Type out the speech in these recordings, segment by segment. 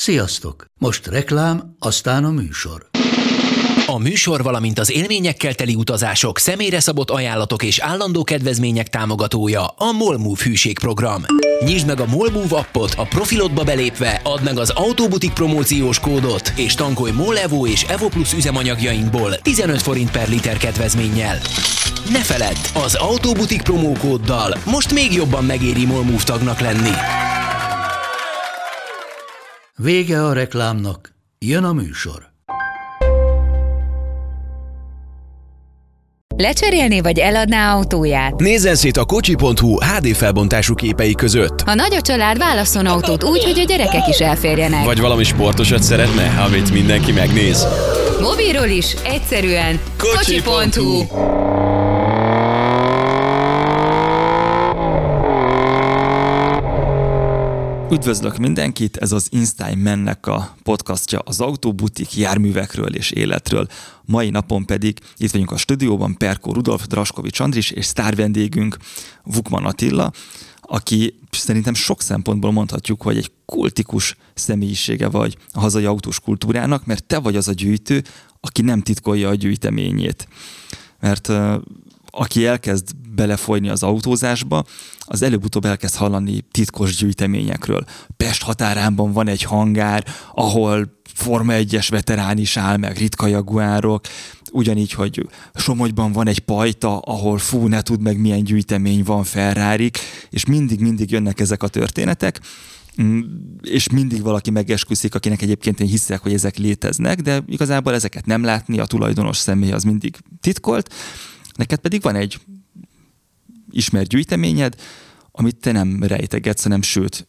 Sziasztok! Most reklám, aztán a műsor. A műsor, valamint az élményekkel teli utazások, személyre szabott ajánlatok és állandó kedvezmények támogatója a Molmove hűségprogram. Nyisd meg a Molmove appot a profilodba belépve, add meg az Autobutik promóciós kódot, és tankolj Molevo és Evo Plus üzemanyagjainkból 15 forint per liter kedvezménnyel. Ne feledd, az Autobutik promókóddal most még jobban megéri Molmove tagnak lenni. Vége a reklámnak, jön a műsor. Lecserélni vagy eladná autóját? Nézzen szét a kocsi.hu HD felbontású képei között. Ha nagy a család, válasszon autót úgy, hogy a gyerekek is elférjenek. Vagy valami sportosat szeretne, amit mindenki megnéz. Mobilról is, egyszerűen Kocsi.hu. kocsi.hu. Üdvözlök mindenkit, ez az Instyle mennek a podcastja az autóbutik járművekről és életről. Mai napon pedig itt vagyunk a stúdióban Perkó Rudolf, Draskovics Andris és sztár vendégünk Vukman Attila, aki szerintem sok szempontból mondhatjuk, hogy egy kultikus személyisége vagy a hazai autós kultúrának, mert te vagy az a gyűjtő, aki nem titkolja a gyűjteményét. Mert aki elkezd belefolyni az autózásba, az előbb-utóbb elkezd hallani titkos gyűjteményekről. Pest határában van egy hangár, ahol Forma 1-es veterán is áll, meg ritka jaguárok, ugyanígy, hogy Somogyban van egy pajta, ahol fú, ne tud meg milyen gyűjtemény van ferrari és mindig-mindig jönnek ezek a történetek, Mm, és mindig valaki megesküszik, akinek egyébként én hiszek, hogy ezek léteznek, de igazából ezeket nem látni, a tulajdonos személy az mindig titkolt. Neked pedig van egy ismert gyűjteményed, amit te nem rejtegetsz, hanem sőt,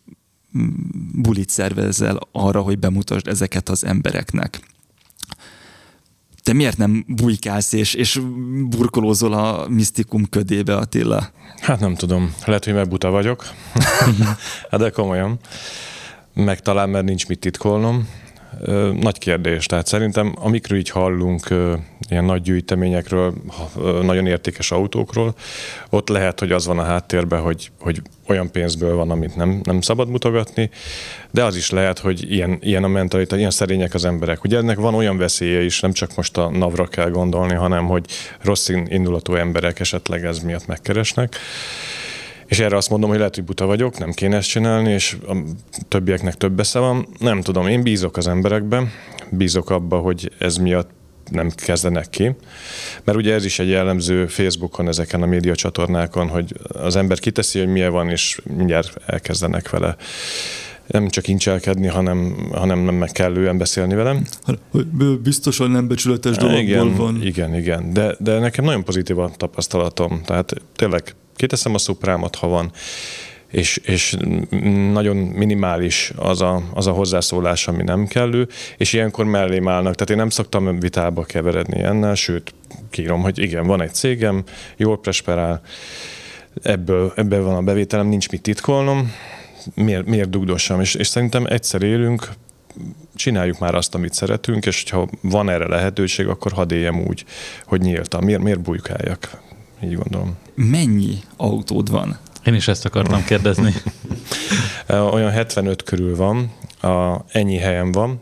bulit szervezel arra, hogy bemutasd ezeket az embereknek. Te miért nem bujkálsz és, és burkolózol a misztikum ködébe, Attila? Hát nem tudom. Lehet, hogy mert buta vagyok. hát de komolyan. Meg talán, mert nincs mit titkolnom. Nagy kérdés. Tehát szerintem, amikről így hallunk, ilyen nagy gyűjteményekről, ö, nagyon értékes autókról, ott lehet, hogy az van a háttérben, hogy, hogy olyan pénzből van, amit nem, nem szabad mutogatni, de az is lehet, hogy ilyen, ilyen a mentalitás, ilyen szerények az emberek. Ugye ennek van olyan veszélye is, nem csak most a navra kell gondolni, hanem hogy rossz indulatú emberek esetleg ez miatt megkeresnek. És erre azt mondom, hogy lehet, hogy buta vagyok, nem kéne ezt csinálni, és a többieknek több esze van. Nem tudom, én bízok az emberekben, bízok abba, hogy ez miatt nem kezdenek ki. Mert ugye ez is egy jellemző Facebookon, ezeken a média csatornákon, hogy az ember kiteszi, hogy milyen van, és mindjárt elkezdenek vele nem csak incselkedni, hanem, hanem nem meg kellően beszélni velem. Biztosan nem becsületes igen, Igen, igen, de, de nekem nagyon pozitív a tapasztalatom. Tehát tényleg kiteszem a szuprámat, ha van, és, és nagyon minimális az a, az a hozzászólás, ami nem kellő, és ilyenkor mellém állnak. Tehát én nem szoktam vitába keveredni ennel, sőt, kírom, hogy igen, van egy cégem, jól prosperál, ebből, ebből van a bevételem, nincs mit titkolnom, miért, miért dugdossam? És, és szerintem egyszer élünk, csináljuk már azt, amit szeretünk, és ha van erre lehetőség, akkor hadd éljem úgy, hogy nyíltan. Miért, miért bujkáljak? Így gondolom. Mennyi autód van? Én is ezt akartam kérdezni. Olyan 75 körül van, a, ennyi helyem van.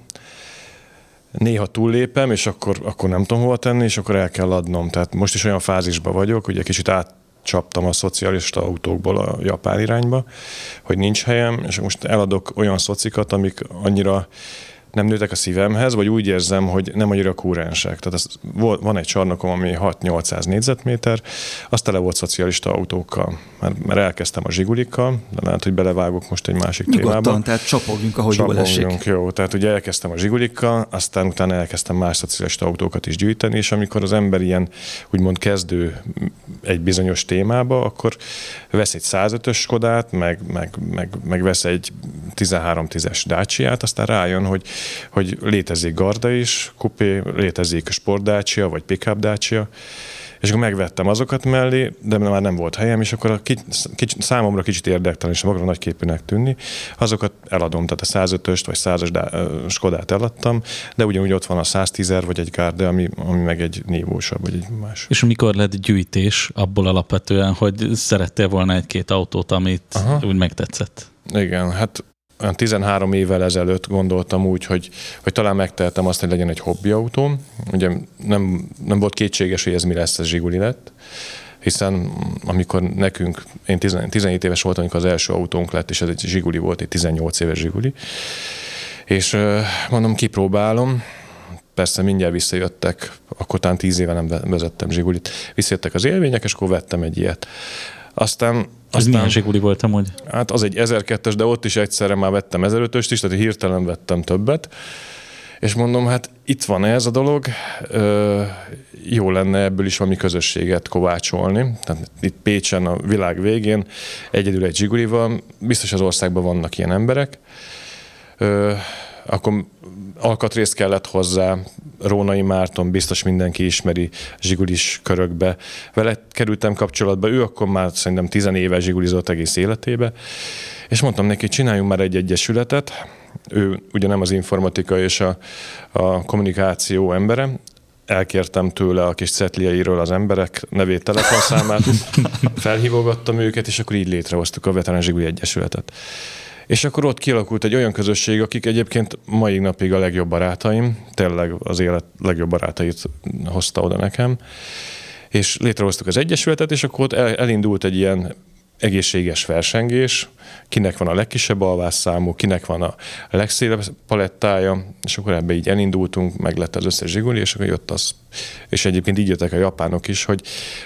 Néha túllépem, és akkor, akkor nem tudom hova tenni, és akkor el kell adnom. Tehát most is olyan fázisban vagyok, ugye kicsit átcsaptam a szocialista autókból a japán irányba, hogy nincs helyem, és most eladok olyan szocikat, amik annyira nem nőtek a szívemhez, vagy úgy érzem, hogy nem annyira kúrensek. Tehát az, van egy csarnokom, ami 6-800 négyzetméter, az tele volt szocialista autókkal. Mert, mert elkezdtem a zsigulikkal, de lehet, hogy belevágok most egy másik Nyugodtan, témába. tehát csapogjunk, ahogy jól esik. Csapogjunk, jó. Tehát ugye elkezdtem a zsigulikkal, aztán utána elkezdtem más szocialista autókat is gyűjteni, és amikor az ember ilyen úgymond kezdő egy bizonyos témába, akkor vesz egy 105-ös Skodát, meg, meg, meg, meg vesz egy 13-10-es Dacia-t, aztán rájön, hogy, hogy létezik Garda is, kupé, létezik Sport Dacia, vagy Pickup Dacia, és akkor megvettem azokat mellé, de már nem volt helyem, és akkor a kic, kic, számomra kicsit érdektelen és maga nagyképűnek tűnni, azokat eladom, tehát a 105-öst vagy 100-as Dá- ö, Skodát eladtam, de ugyanúgy ott van a 110 vagy egy Garda, ami, ami meg egy nívósabb, vagy egy más. És mikor lett gyűjtés abból alapvetően, hogy szerettél volna egy-két autót, amit Aha. úgy megtetszett? Igen, hát olyan 13 évvel ezelőtt gondoltam úgy, hogy, hogy talán megtehetem azt, hogy legyen egy hobbiautóm. Ugye nem, nem volt kétséges, hogy ez mi lesz, ez Zsiguli lett hiszen amikor nekünk, én 17 éves voltam, amikor az első autónk lett, és ez egy Zsiguli volt, egy 18 éves Zsiguli, és mondom, kipróbálom, persze mindjárt visszajöttek, akkor talán 10 éve nem vezettem Zsigulit, visszajöttek az élmények, és akkor vettem egy ilyet. Aztán Ez aztán, milyen zsiguli volt amúgy? Hát az egy 1002-es, de ott is egyszerre már vettem 1005-öst is, tehát hirtelen vettem többet. És mondom, hát itt van ez a dolog, ö, jó lenne ebből is valami közösséget kovácsolni. Tehát itt Pécsen a világ végén egyedül egy zsiguli van, biztos az országban vannak ilyen emberek. Ö, akkor alkatrészt kellett hozzá, Rónai Márton, biztos mindenki ismeri zsigulis körökbe. Vele kerültem kapcsolatba, ő akkor már szerintem tizenéve zsigulizott egész életébe, és mondtam neki, csináljunk már egy egyesületet, ő ugye nem az informatika és a, a kommunikáció embere, elkértem tőle a kis cetlieiről az emberek nevét, telefonszámát, felhívogattam őket, és akkor így létrehoztuk a Veterán Zsiguli Egyesületet. És akkor ott kialakult egy olyan közösség, akik egyébként mai napig a legjobb barátaim, tényleg az élet legjobb barátait hozta oda nekem, és létrehoztuk az Egyesületet, és akkor ott elindult egy ilyen egészséges versengés, kinek van a legkisebb alvásszámú, kinek van a legszélebb palettája, és akkor ebbe így elindultunk, meg lett az összes zsiguli, és akkor jött az. És egyébként így jöttek a japánok is, hogy,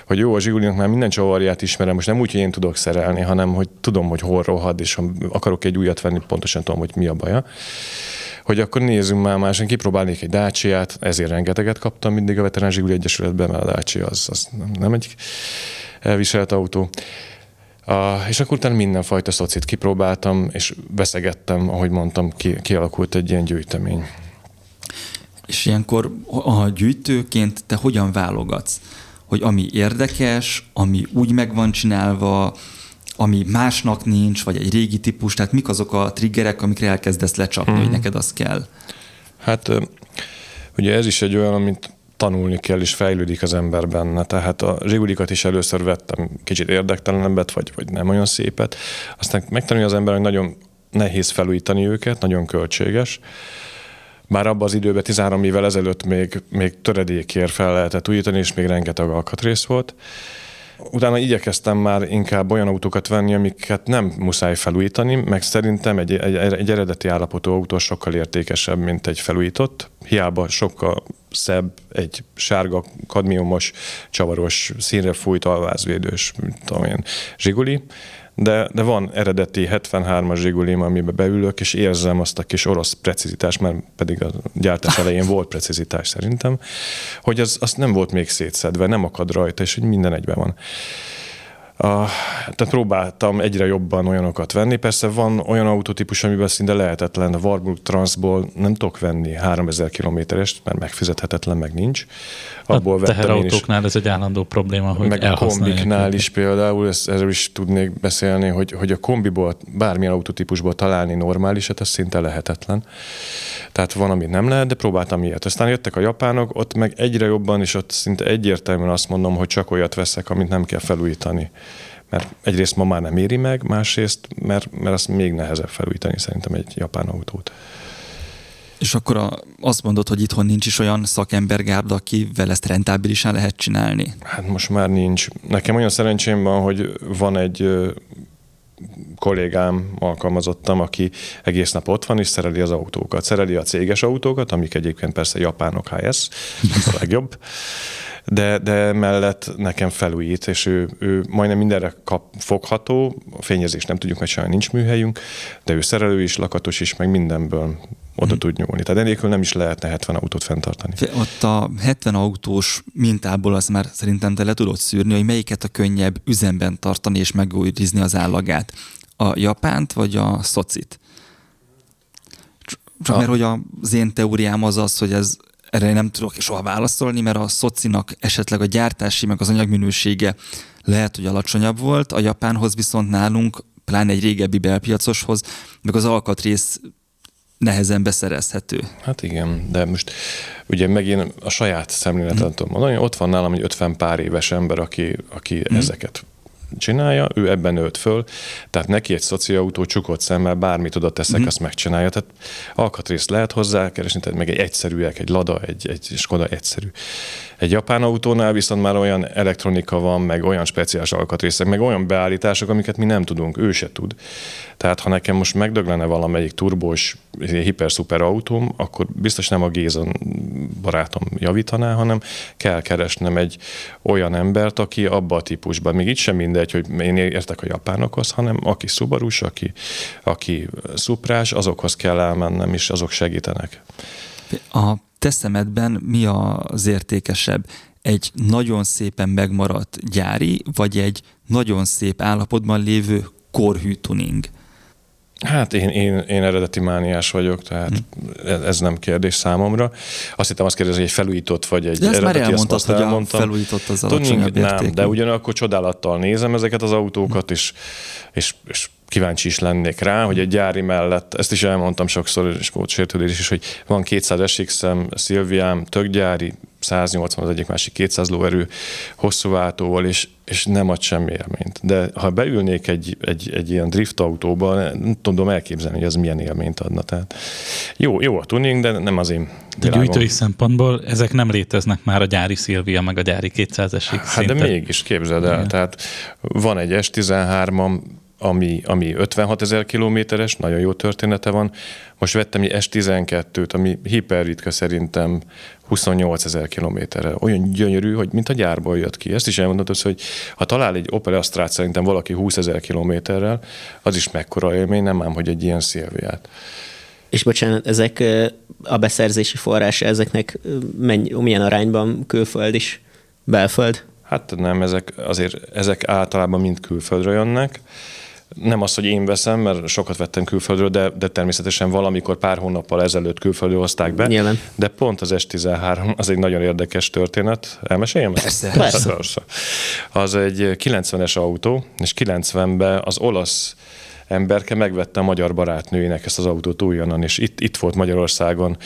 hogy jó, a zsigulinak már minden csavarját ismerem, most nem úgy, hogy én tudok szerelni, hanem hogy tudom, hogy hol rohad, és ha akarok egy újat venni, pontosan tudom, hogy mi a baja hogy akkor nézzünk már más, kipróbálnék egy Dacia-t, ezért rengeteget kaptam mindig a Veterán Zsiguli Egyesületben, mert a Dacia az, az nem egy elviselt autó. Uh, és akkor utána mindenfajta szocit kipróbáltam, és veszegettem, ahogy mondtam, ki, kialakult egy ilyen gyűjtemény. És ilyenkor a gyűjtőként te hogyan válogatsz? Hogy ami érdekes, ami úgy meg van csinálva, ami másnak nincs, vagy egy régi típus, tehát mik azok a triggerek, amikre elkezdesz lecsapni, hmm. hogy neked az kell? Hát ugye ez is egy olyan, amit tanulni kell, és fejlődik az ember benne. Tehát a zsigulikat is először vettem kicsit érdektelenebbet, vagy, vagy nem olyan szépet. Aztán megtanulja az ember, hogy nagyon nehéz felújítani őket, nagyon költséges. Bár abban az időben, 13 évvel ezelőtt még, még töredékért fel lehetett újítani, és még rengeteg alkatrész volt. Utána igyekeztem már inkább olyan autókat venni, amiket nem muszáj felújítani, meg szerintem egy, egy, egy eredeti állapotú autó sokkal értékesebb, mint egy felújított. Hiába sokkal szebb egy sárga, kadmiumos, csavaros, színre fújt alvázvédős, tudom én, zsiguli, de, de van eredeti 73-as zsigulim, amiben beülök, és érzem azt a kis orosz precizitást, mert pedig a gyártás elején volt precizitás szerintem, hogy az, az nem volt még szétszedve, nem akad rajta, és hogy minden egyben van. A, tehát próbáltam egyre jobban olyanokat venni. Persze van olyan autótípus, amiben szinte lehetetlen. A Warburg Transból nem tudok venni 3000 kilométerest, mert megfizethetetlen, meg nincs. Abból a teherautóknál ez egy állandó probléma, hogy Meg a kombiknál is például, ezt, erről is tudnék beszélni, hogy, hogy a kombiból, bármilyen autótípusból találni normálisat, ez szinte lehetetlen. Tehát van, amit nem lehet, de próbáltam ilyet. Aztán jöttek a japánok, ott meg egyre jobban, és ott szinte egyértelműen azt mondom, hogy csak olyat veszek, amit nem kell felújítani mert egyrészt ma már nem éri meg, másrészt, mert, mert azt még nehezebb felújítani szerintem egy japán autót. És akkor a, azt mondod, hogy itthon nincs is olyan szakembergárda, akivel ezt rentábilisan lehet csinálni? Hát most már nincs. Nekem olyan szerencsém van, hogy van egy kollégám, alkalmazottam, aki egész nap ott van, és szereli az autókat. Szereli a céges autókat, amik egyébként persze japánok HS, ez a legjobb de, de mellett nekem felújít, és ő, ő majdnem mindenre kap, fogható, a fényezés nem tudjuk, mert sajnos nincs műhelyünk, de ő szerelő is, lakatos is, meg mindenből oda hmm. tud nyúlni. Tehát enélkül nem is lehetne 70 autót fenntartani. Ott a 70 autós mintából az már szerintem te le tudod szűrni, hogy melyiket a könnyebb üzemben tartani és megújrizni az állagát. A japánt vagy a szocit? Csak a... mert hogy az én teóriám az az, hogy ez erre nem tudok soha válaszolni, mert a szocinak esetleg a gyártási, meg az anyagminősége lehet, hogy alacsonyabb volt, a japánhoz viszont nálunk, pláne egy régebbi belpiacoshoz, meg az alkatrész nehezen beszerezhető. Hát igen, de most ugye megint a saját szemléletet hmm. tudom mondani, ott van nálam egy 50 pár éves ember, aki, aki hmm. ezeket csinálja, ő ebben nőtt föl, tehát neki egy szociautó csukott szemmel bármit oda teszek, mm. azt megcsinálja. Tehát alkatrészt lehet hozzá keresni, tehát meg egy egyszerűek, egy Lada, egy, egy Skoda egyszerű. Egy japán autónál viszont már olyan elektronika van, meg olyan speciális alkatrészek, meg olyan beállítások, amiket mi nem tudunk, ő se tud. Tehát ha nekem most megdöglene valamelyik turbós, hiper-szuper autóm, akkor biztos nem a Gézon barátom javítaná, hanem kell keresnem egy olyan embert, aki abba a típusban, még itt sem mindegy, hogy én értek a japánokhoz, hanem aki szubarus, aki, aki szuprás, azokhoz kell elmennem, és azok segítenek. A te szemedben mi az értékesebb? Egy nagyon szépen megmaradt gyári, vagy egy nagyon szép állapotban lévő korhű tuning? Hát én, én, én eredeti mániás vagyok, tehát hmm. ez nem kérdés számomra. Azt hittem azt kérdezi, hogy egy felújított vagy egy de eredeti, már elmondtad, azt hogy a felújított az alacsonyabb Nem, de ugyanakkor csodálattal nézem ezeket az autókat, hmm. és, és, és kíváncsi is lennék rá, hogy egy gyári mellett, ezt is elmondtam sokszor, és volt sértődés is, hogy van 200 SX-em, Szilviám, tök gyári, 180 az egyik másik 200 lóerő hosszú váltóval, és, és nem ad semmi élményt. De ha beülnék egy, egy, egy ilyen drift autóba, nem tudom elképzelni, hogy ez milyen élményt adna. Tehát jó, jó a tuning, de nem az én De gyűjtői szempontból ezek nem léteznek már a gyári Szilvia, meg a gyári 200-esig. Hát szinte. de mégis képzeld el, Igen. tehát van egy S13-am, ami, ami 56 ezer kilométeres, nagyon jó története van. Most vettem egy S12-t, ami hiperritka szerintem 28 ezer kilométerre. Olyan gyönyörű, hogy mint a gyárból jött ki. Ezt is elmondhatod, hogy ha talál egy Opel Astrát szerintem valaki 20 ezer kilométerrel, az is mekkora élmény, nem ám, hogy egy ilyen szilviát. És bocsánat, ezek a beszerzési forrása, ezeknek mennyi, milyen arányban külföld is, belföld? Hát nem, ezek azért ezek általában mind külföldről jönnek nem az, hogy én veszem, mert sokat vettem külföldről, de, de természetesen valamikor pár hónappal ezelőtt külföldről hozták be. Nyilván. De pont az S13 az egy nagyon érdekes történet. Elmeséljem? Persze. Persze. Persze. Az egy 90-es autó, és 90-ben az olasz emberke megvette a magyar barátnőjének ezt az autót újonnan, és itt, itt volt Magyarországon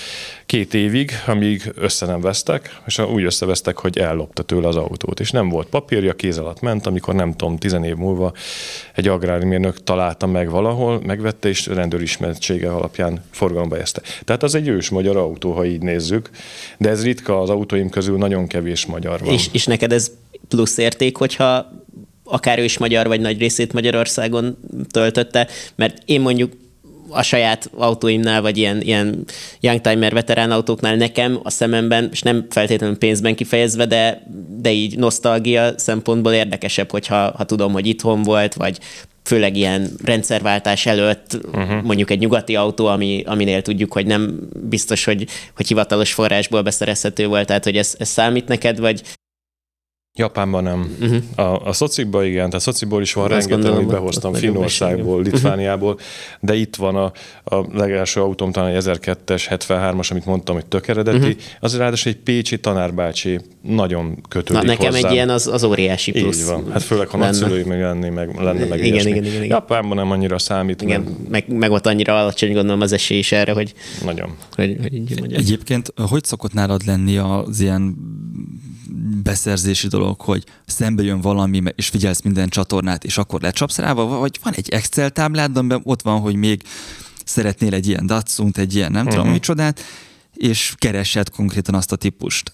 két évig, amíg össze nem vesztek, és úgy összevesztek, hogy ellopta tőle az autót, és nem volt papírja, kéz alatt ment, amikor nem tudom, tizen év múlva egy agrármérnök találta meg valahol, megvette, és rendőrismertsége alapján forgalomba ezte. Tehát az egy ős magyar autó, ha így nézzük, de ez ritka az autóim közül, nagyon kevés magyar van. És, és neked ez plusz érték, hogyha akár ő is magyar, vagy nagy részét Magyarországon töltötte, mert én mondjuk a saját autóimnál, vagy ilyen, ilyen youngtimer veterán autóknál nekem a szememben, és nem feltétlenül pénzben kifejezve, de, de így nosztalgia szempontból érdekesebb, hogyha ha tudom, hogy itthon volt, vagy főleg ilyen rendszerváltás előtt uh-huh. mondjuk egy nyugati autó, ami, aminél tudjuk, hogy nem biztos, hogy, hogy hivatalos forrásból beszerezhető volt, tehát hogy ez, ez számít neked, vagy Japánban nem. Uh-huh. A, a szocikban igen, tehát szociból is van rengeteg, amit behoztam Finnországból, Litvániából, de itt van a, a legelső autóm, talán egy 1002-es, 73-as, amit mondtam, hogy tök eredeti. Uh-huh. Az ráadásul egy pécsi tanárbácsi nagyon kötődik Na, nekem hozzám. egy ilyen az, az óriási plusz. Így van. Hát főleg, ha nagyszülői meg lenni, meg lenne meg igen, igen, igen, igen, Japánban nem annyira számít. Igen, mert... meg, meg ott annyira alacsony gondolom az esély is erre, hogy... Nagyon. Hogy, hogy így Egyébként, hogy szokott nálad lenni az ilyen beszerzési dolog, hogy szembe jön valami, és figyelsz minden csatornát, és akkor lecsapsz rá, vagy van egy Excel táblád, amiben ott van, hogy még szeretnél egy ilyen Datsunt, egy ilyen nem uh-huh. tudom mhm. micsodát, és keresed konkrétan azt a típust.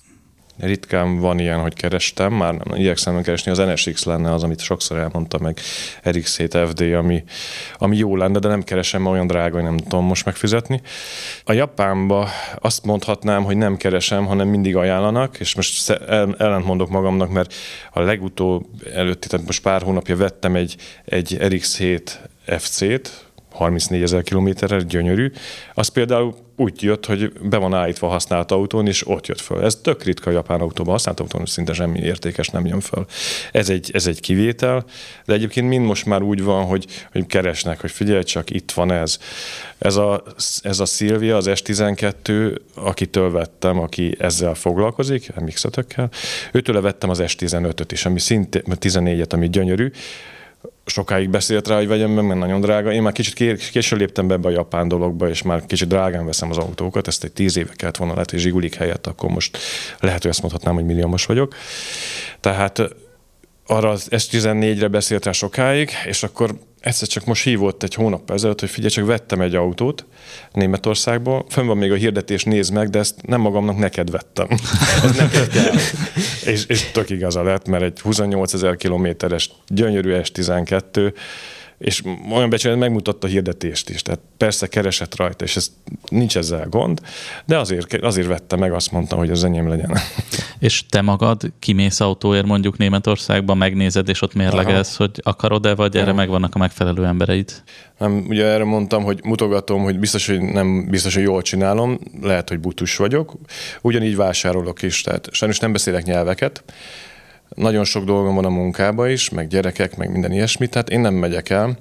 Ritkán van ilyen, hogy kerestem, már nem igyekszem keresni, az NSX lenne az, amit sokszor elmondta meg RX 7 FD, ami, ami jó lenne, de nem keresem, olyan drága, hogy nem tudom most megfizetni. A Japánba azt mondhatnám, hogy nem keresem, hanem mindig ajánlanak, és most ellent mondok magamnak, mert a legutóbb előtti, tehát most pár hónapja vettem egy, egy RX 7 FC-t, 34 ezer kilométerre, gyönyörű. Az például úgy jött, hogy be van állítva használt autón, és ott jött föl. Ez tök ritka a japán autóban, használt autón szinte semmi értékes nem jön föl. Ez egy, ez egy kivétel, de egyébként mind most már úgy van, hogy, hogy keresnek, hogy figyelj csak, itt van ez. Ez a, ez a Szilvia, az S12, akitől vettem, aki ezzel foglalkozik, mx őtől vettem az S15-öt is, ami szintén, 14-et, ami gyönyörű, sokáig beszélt rá, hogy vegyem meg, mert nagyon drága. Én már kicsit később léptem be ebbe a japán dologba, és már kicsit drágán veszem az autókat. Ezt egy tíz éve kellett volna lehet, hogy zsigulik helyett, akkor most lehet, hogy azt mondhatnám, hogy milliómos vagyok. Tehát arra az S14-re beszélt rá sokáig, és akkor egyszer csak most hívott egy hónap ezelőtt, hogy figyelj, csak vettem egy autót Németországból, fönn van még a hirdetés, nézd meg, de ezt nem magamnak neked vettem. Ez nem kell. és, és tök igaza lett, mert egy 28 ezer kilométeres gyönyörű S12, és olyan becsület megmutatta a hirdetést is, tehát persze keresett rajta, és ez nincs ezzel gond, de azért, azért vette meg, azt mondtam, hogy az enyém legyen. És te magad kimész autóért mondjuk Németországba, megnézed, és ott mérlegelsz, hogy akarod-e, vagy erre megvannak a megfelelő embereid? Nem, ugye erre mondtam, hogy mutogatom, hogy biztos, hogy nem biztos, hogy jól csinálom, lehet, hogy butus vagyok. Ugyanígy vásárolok is, tehát sajnos nem beszélek nyelveket, nagyon sok dolgom van a munkába is, meg gyerekek, meg minden ilyesmi, tehát én nem megyek el.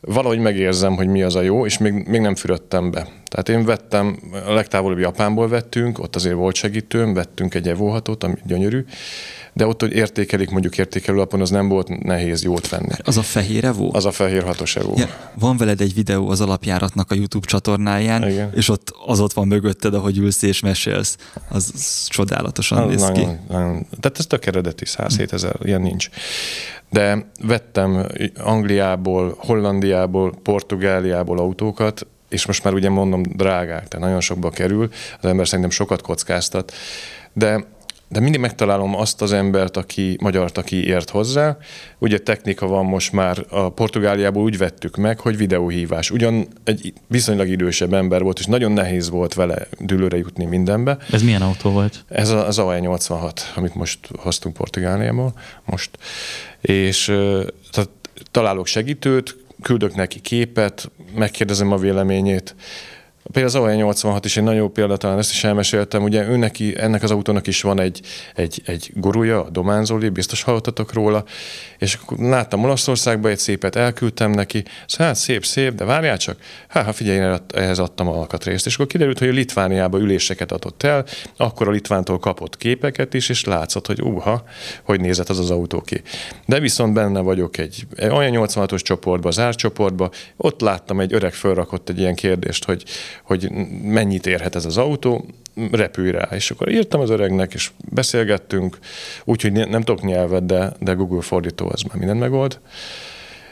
Valahogy megérzem, hogy mi az a jó, és még, még nem fürödtem be. Tehát én vettem, a legtávolabb Japánból vettünk, ott azért volt segítőm, vettünk egy evóhatót, ami gyönyörű, de ott, hogy értékelik mondjuk értékelő lapon, az nem volt nehéz jót venni. Az a fehér evó? Az a fehér hatos evó. Ja, van veled egy videó az alapjáratnak a YouTube csatornáján, Igen. és ott az ott van mögötted, ahogy ülsz és mesélsz. Az, az csodálatosan az néz nagyon, ki. Nagyon, tehát ez tök eredeti, 107 ezer, ilyen nincs. De vettem Angliából, Hollandiából, Portugáliából autókat, és most már ugye mondom drágák, tehát nagyon sokba kerül, az ember szerintem sokat kockáztat, de de mindig megtalálom azt az embert, aki magyart, aki ért hozzá. Ugye technika van most már, a Portugáliából úgy vettük meg, hogy videóhívás. Ugyan egy viszonylag idősebb ember volt, és nagyon nehéz volt vele dülőre jutni mindenbe. Ez milyen autó volt? Ez a, az AE 86, amit most hoztunk Portugáliából, most. És tehát találok segítőt, küldök neki képet, megkérdezem a véleményét, Például az OE86 is egy nagyon jó példa, talán ezt is elmeséltem, ugye ő neki, ennek az autónak is van egy, egy, egy gurúja, a Dománzoli, biztos hallottatok róla, és láttam Olaszországba egy szépet, elküldtem neki, szóval hát szép, szép, de várjál csak, hát ha figyelj, ehhez adtam alkatrészt, és akkor kiderült, hogy a Litvániába üléseket adott el, akkor a Litvántól kapott képeket is, és látszott, hogy uha, hogy nézett az az autó ki. De viszont benne vagyok egy olyan 86-os csoportba, zárt csoportba, ott láttam egy öreg fölrakott egy ilyen kérdést, hogy hogy mennyit érhet ez az autó, repülj rá. És akkor írtam az öregnek, és beszélgettünk, úgyhogy nem tudok nyelvet, de, de Google fordító az már mindent megold.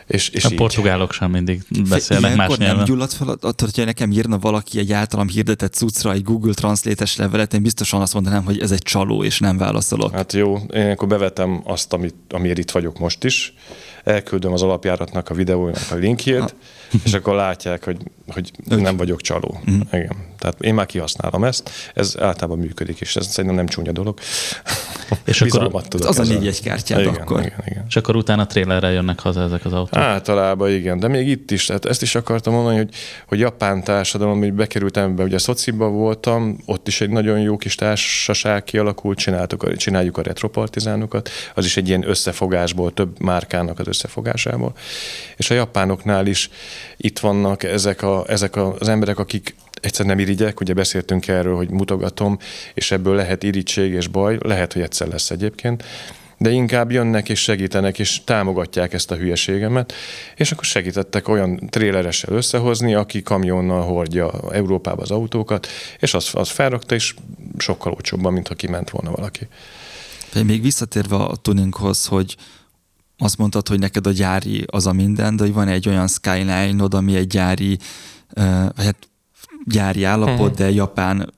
És, és a így. portugálok sem mindig beszélnek más nyelven. nem gyulladt fel, attól, hogyha nekem írna valaki egy általam hirdetett cuccra egy Google Translate-es levelet, én biztosan azt mondanám, hogy ez egy csaló, és nem válaszolok. Hát jó, én akkor bevetem azt, amit, amiért itt vagyok most is, elküldöm az alapjáratnak a videójának a linkjét, és akkor látják, hogy, hogy nem vagyok csaló. Mm. Igen. Tehát én már kihasználom ezt, ez általában működik, és ez szerintem nem csúnya dolog. És akkor az a négy egy kártyát igen, akkor. Igen, igen. És akkor utána trélerrel jönnek haza ezek az autók? Általában igen, de még itt is, tehát ezt is akartam mondani, hogy, hogy japán társadalom, hogy bekerültem be, ugye Szociba voltam, ott is egy nagyon jó kis társaság kialakult, csináltuk, csináljuk a retropartizánokat, az is egy ilyen összefogásból, több márkának az összefogásából. És a japánoknál is itt vannak ezek, a, ezek az emberek, akik egyszer nem irigyek, ugye beszéltünk erről, hogy mutogatom, és ebből lehet irítség és baj, lehet, hogy egyszer lesz egyébként, de inkább jönnek és segítenek, és támogatják ezt a hülyeségemet, és akkor segítettek olyan tréleressel összehozni, aki kamionnal hordja Európába az autókat, és az, az felrakta, és sokkal olcsóbban, mint ha kiment volna valaki. Még visszatérve a tuninghoz, hogy azt mondtad, hogy neked a gyári az a minden, de van egy olyan skyline-od, ami egy gyári, vagy hát gyári állapot, uh-huh. de japán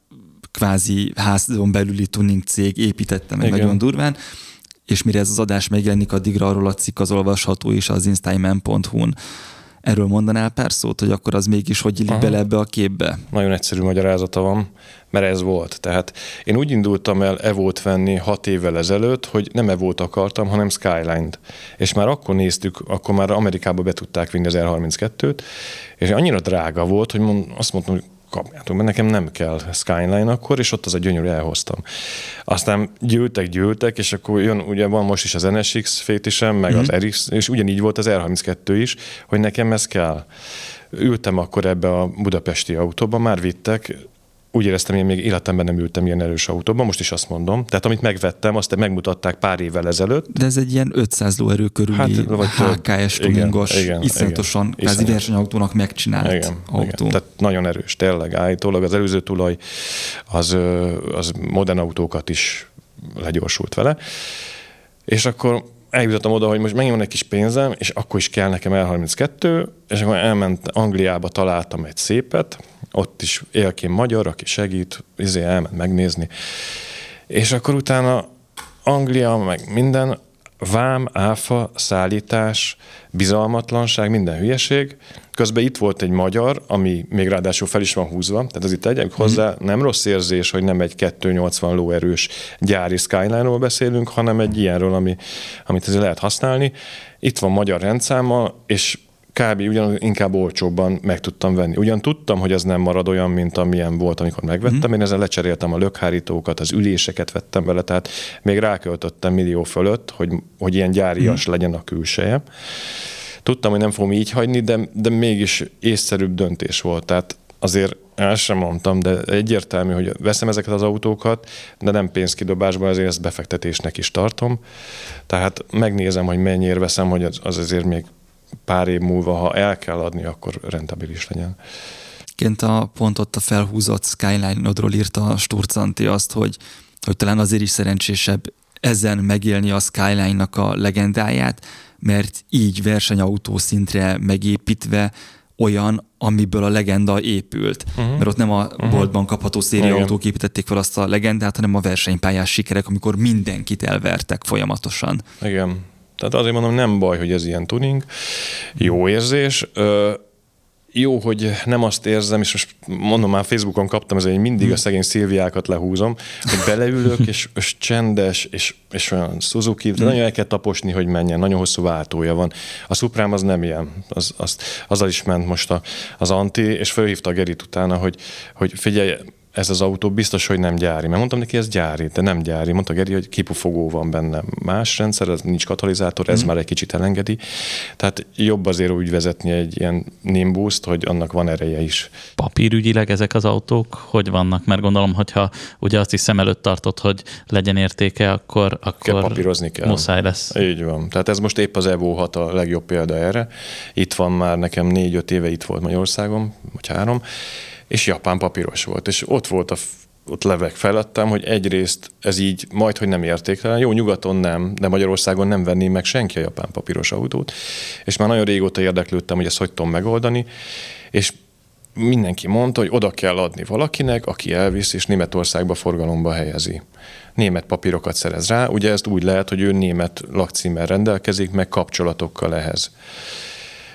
kvázi házon belüli tuning cég építette meg Igen. nagyon durván, és mire ez az adás megjelenik, addigra arról a cikk az olvasható is az instagram.hu-n. Erről mondanál pár szót, hogy akkor az mégis hogy illik bele ebbe a képbe? Nagyon egyszerű magyarázata van, mert ez volt. Tehát én úgy indultam el Evót venni hat évvel ezelőtt, hogy nem Evót akartam, hanem Skyline-t. És már akkor néztük, akkor már Amerikába be tudták vinni az R32-t, és annyira drága volt, hogy mond, azt mondtam, hogy kapjátok, mert nekem nem kell Skyline akkor, és ott az a gyönyörű elhoztam. Aztán gyűltek, gyűltek, és akkor jön, ugye van most is az NSX fétisem, meg mm-hmm. az mhm. RX, és ugyanígy volt az R32 is, hogy nekem ez kell. Ültem akkor ebbe a budapesti autóba, már vittek, úgy éreztem, én még életemben nem ültem ilyen erős autóban, most is azt mondom. Tehát amit megvettem, azt megmutatták pár évvel ezelőtt. De ez egy ilyen 500 lóerő körüli hát, vagy HKS tuningos, iszonyatosan kvázi versenyautónak megcsinált igen, autó. Igen. Tehát nagyon erős, tényleg állítólag az előző tulaj az, az modern autókat is legyorsult vele. És akkor eljutottam oda, hogy most megint van egy kis pénzem, és akkor is kell nekem L32, és akkor elment Angliába, találtam egy szépet, ott is élként magyar, aki segít, izé elment megnézni. És akkor utána Anglia, meg minden, vám, áfa, szállítás, bizalmatlanság, minden hülyeség. Közben itt volt egy magyar, ami még ráadásul fel is van húzva, tehát az itt egyek hozzá mm. nem rossz érzés, hogy nem egy 280 lóerős gyári Skyline-ról beszélünk, hanem egy ilyenről, ami, amit ezért lehet használni. Itt van magyar rendszámmal, és kb. ugyan inkább olcsóbban meg tudtam venni. Ugyan tudtam, hogy ez nem marad olyan, mint amilyen volt, amikor megvettem. Mm. Én ezzel lecseréltem a lökhárítókat, az üléseket vettem bele, tehát még ráköltöttem millió fölött, hogy, hogy ilyen gyárias mm. legyen a külseje. Tudtam, hogy nem fogom így hagyni, de, de mégis észszerűbb döntés volt. Tehát azért el sem mondtam, de egyértelmű, hogy veszem ezeket az autókat, de nem pénzkidobásban, ezért ezt befektetésnek is tartom. Tehát megnézem, hogy mennyire veszem, hogy az, az azért még pár év múlva, ha el kell adni, akkor rentabilis legyen. Ként a pont ott a felhúzott Skyline-odról írta a Sturcanti azt, hogy, hogy talán azért is szerencsésebb ezen megélni a Skyline-nak a legendáját, mert így versenyautó szintre megépítve olyan, amiből a legenda épült. Uh-huh. Mert ott nem a uh-huh. boltban kapható szériaautók építették fel azt a legendát, hanem a versenypályás sikerek, amikor mindenkit elvertek folyamatosan. Igen. Tehát azért mondom, nem baj, hogy ez ilyen tuning, jó érzés. Jó, hogy nem azt érzem, és most mondom, már Facebookon kaptam, ezért hogy mindig a szegény Szilviákat lehúzom, hogy beleülök, és, és csendes, és, és olyan Suzuki, de nagyon el kell taposni, hogy menjen, nagyon hosszú váltója van. A Supreme az nem ilyen, az, az, azzal is ment most a, az Anti, és fölhívta a Gerit utána, hogy, hogy figyelj, ez az autó biztos, hogy nem gyári. Mert mondtam neki, ez gyári, de nem gyári. Mondta Geri, hogy kipufogó van benne. Más rendszer, ez nincs katalizátor, ez mm. már egy kicsit elengedi. Tehát jobb azért úgy vezetni egy ilyen nimbuszt, hogy annak van ereje is. Papírügyileg ezek az autók hogy vannak? Mert gondolom, hogyha ugye azt is szem előtt tartott, hogy legyen értéke, akkor, akkor kell papírozni kell. muszáj lesz. Így van. Tehát ez most épp az Evo 6 a legjobb példa erre. Itt van már nekem négy-öt éve itt volt Magyarországon, vagy három, és japán papíros volt. És ott volt a ott levek felettem, hogy egyrészt ez így majd, hogy nem értéktelen. Jó, nyugaton nem, de Magyarországon nem venné meg senki a japán papíros autót. És már nagyon régóta érdeklődtem, hogy ezt hogy tudom megoldani. És mindenki mondta, hogy oda kell adni valakinek, aki elvisz, és Németországba forgalomba helyezi. Német papírokat szerez rá. Ugye ezt úgy lehet, hogy ő német lakcímmel rendelkezik, meg kapcsolatokkal ehhez.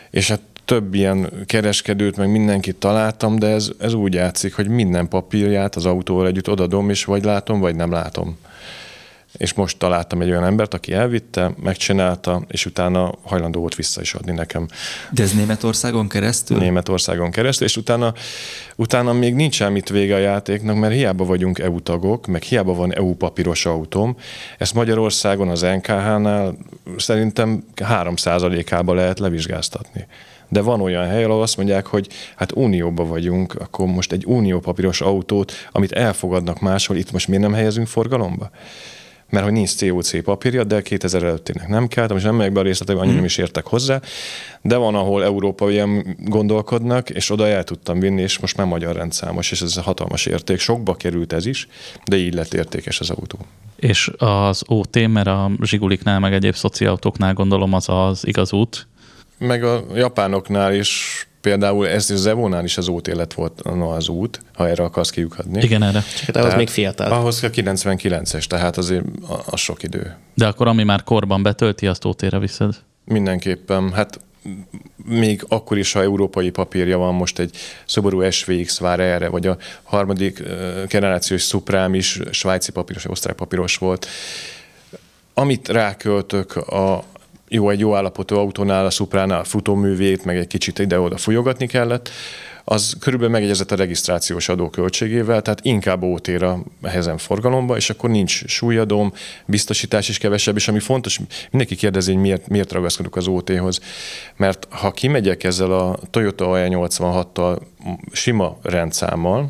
És hát több ilyen kereskedőt, meg mindenkit találtam, de ez, ez úgy játszik, hogy minden papírját az autóval együtt odadom, és vagy látom, vagy nem látom. És most találtam egy olyan embert, aki elvitte, megcsinálta, és utána hajlandó volt vissza is adni nekem. De ez Németországon keresztül? Németországon keresztül, és utána, utána még nincs semmit vége a játéknak, mert hiába vagyunk EU tagok, meg hiába van EU papíros autóm. Ezt Magyarországon az NKH-nál szerintem 3%-ába lehet levizsgáztatni de van olyan hely, ahol azt mondják, hogy hát unióba vagyunk, akkor most egy unió papíros autót, amit elfogadnak máshol, itt most miért nem helyezünk forgalomba? mert hogy nincs COC papírja, de 2000 előttének nem kell, most nem megyek be a részletekbe, annyira nem is értek hozzá, de van, ahol ilyen gondolkodnak, és oda el tudtam vinni, és most már magyar rendszámos, és ez a hatalmas érték. Sokba került ez is, de így lett értékes az autó. És az OT, mert a Zsiguliknál, meg egyéb szociautóknál gondolom az az igaz út, meg a japánoknál is például ez az Evónál is az út élet volt no, az út, ha erre akarsz kiukadni. Igen, erre. Csak ahhoz még fiatal. Ahhoz a 99-es, tehát azért az sok idő. De akkor ami már korban betölti, azt ótére viszed? Mindenképpen. Hát még akkor is, ha európai papírja van, most egy Subaru SVX vár erre, vagy a harmadik generációs Suprám is svájci papíros, osztrák papíros volt. Amit ráköltök a, jó, egy jó állapotú autónál, a Supránál a futóművét, meg egy kicsit ide-oda fújogatni kellett, az körülbelül megegyezett a regisztrációs adó költségével, tehát inkább ótéra helyezen forgalomba, és akkor nincs súlyadóm, biztosítás is kevesebb, és ami fontos, mindenki kérdezi, hogy miért, miért ragaszkodok az OT-hoz, mert ha kimegyek ezzel a Toyota AE86-tal sima rendszámmal,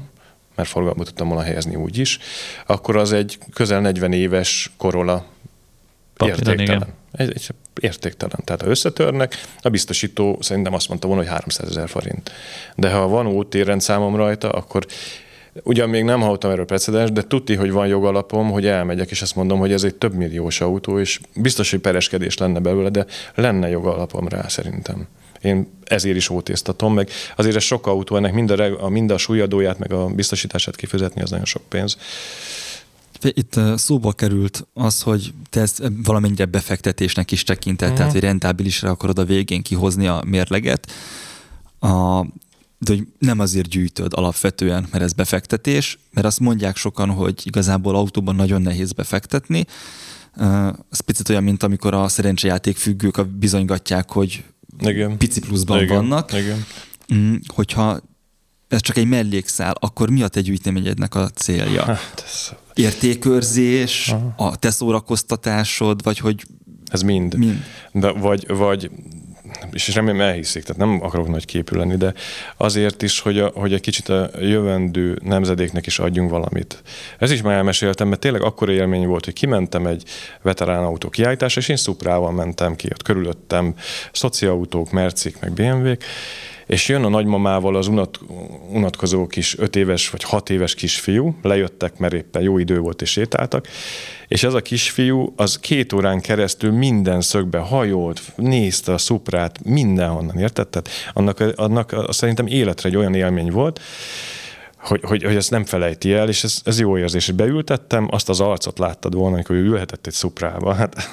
mert forgalomba tudtam volna helyezni úgy is, akkor az egy közel 40 éves Corolla értéktelen. Igen. Egy, egy értéktelen. Tehát ha összetörnek, a biztosító szerintem azt mondta volna, hogy 300 ezer forint. De ha van úttérrend számom rajta, akkor Ugyan még nem hallottam erről precedens, de tudti, hogy van jogalapom, hogy elmegyek, és azt mondom, hogy ez egy több milliós autó, és biztos, hogy pereskedés lenne belőle, de lenne jogalapom rá szerintem. Én ezért is ótéztatom, meg azért ez sok autó, ennek mind a, mind a súlyadóját, meg a biztosítását kifizetni, az nagyon sok pénz. Itt szóba került az, hogy te ezt valamennyire befektetésnek is tekinted, uh-huh. tehát hogy rentábilisra akarod a végén kihozni a mérleget. A, de hogy nem azért gyűjtöd alapvetően, mert ez befektetés, mert azt mondják sokan, hogy igazából autóban nagyon nehéz befektetni. Ez picit olyan, mint amikor a szerencsejáték függők bizonygatják, hogy Igen. pici pluszban Igen. vannak. Igen. Mm, hogyha ez csak egy mellékszál, akkor mi a te gyűjteményednek a célja? Hát ez... Értékörzés, Aha. a te szórakoztatásod, vagy hogy... Ez mind. mind. De vagy, vagy és remélem elhiszik, tehát nem akarok nagy képű lenni, de azért is, hogy, a, hogy egy kicsit a jövendő nemzedéknek is adjunk valamit. Ez is már elmeséltem, mert tényleg akkor élmény volt, hogy kimentem egy veterán autó kiállításra, és én szuprával mentem ki, ott körülöttem szociautók, mercik, meg BMW-k, és jön a nagymamával az unat, unatkozó kis öt éves vagy hat éves kisfiú, lejöttek, mert éppen jó idő volt és sétáltak, és ez a kisfiú az két órán keresztül minden szögbe hajolt, nézte a szuprát mindenhonnan, érted? Tehát annak, annak szerintem életre egy olyan élmény volt, hogy, hogy, hogy ezt nem felejti el, és ez, ez jó érzés. Beültettem, azt az arcot láttad volna, amikor ő ülhetett egy szuprába. Hát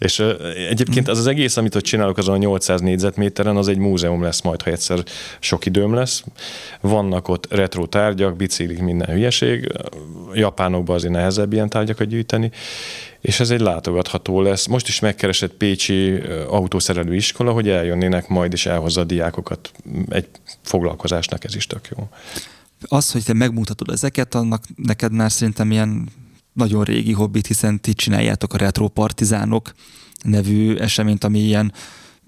és egyébként az az egész, amit ott csinálok azon a 800 négyzetméteren, az egy múzeum lesz majd, ha egyszer sok időm lesz. Vannak ott retro tárgyak, biciklik, minden hülyeség. Japánokban azért nehezebb ilyen tárgyakat gyűjteni, és ez egy látogatható lesz. Most is megkeresett Pécsi autószerelő iskola, hogy eljönnének majd, és elhozza a diákokat egy foglalkozásnak, ez is tök jó. Az, hogy te megmutatod ezeket, annak neked már szerintem ilyen nagyon régi hobbit, hiszen ti csináljátok a Retro Partizánok nevű eseményt, ami ilyen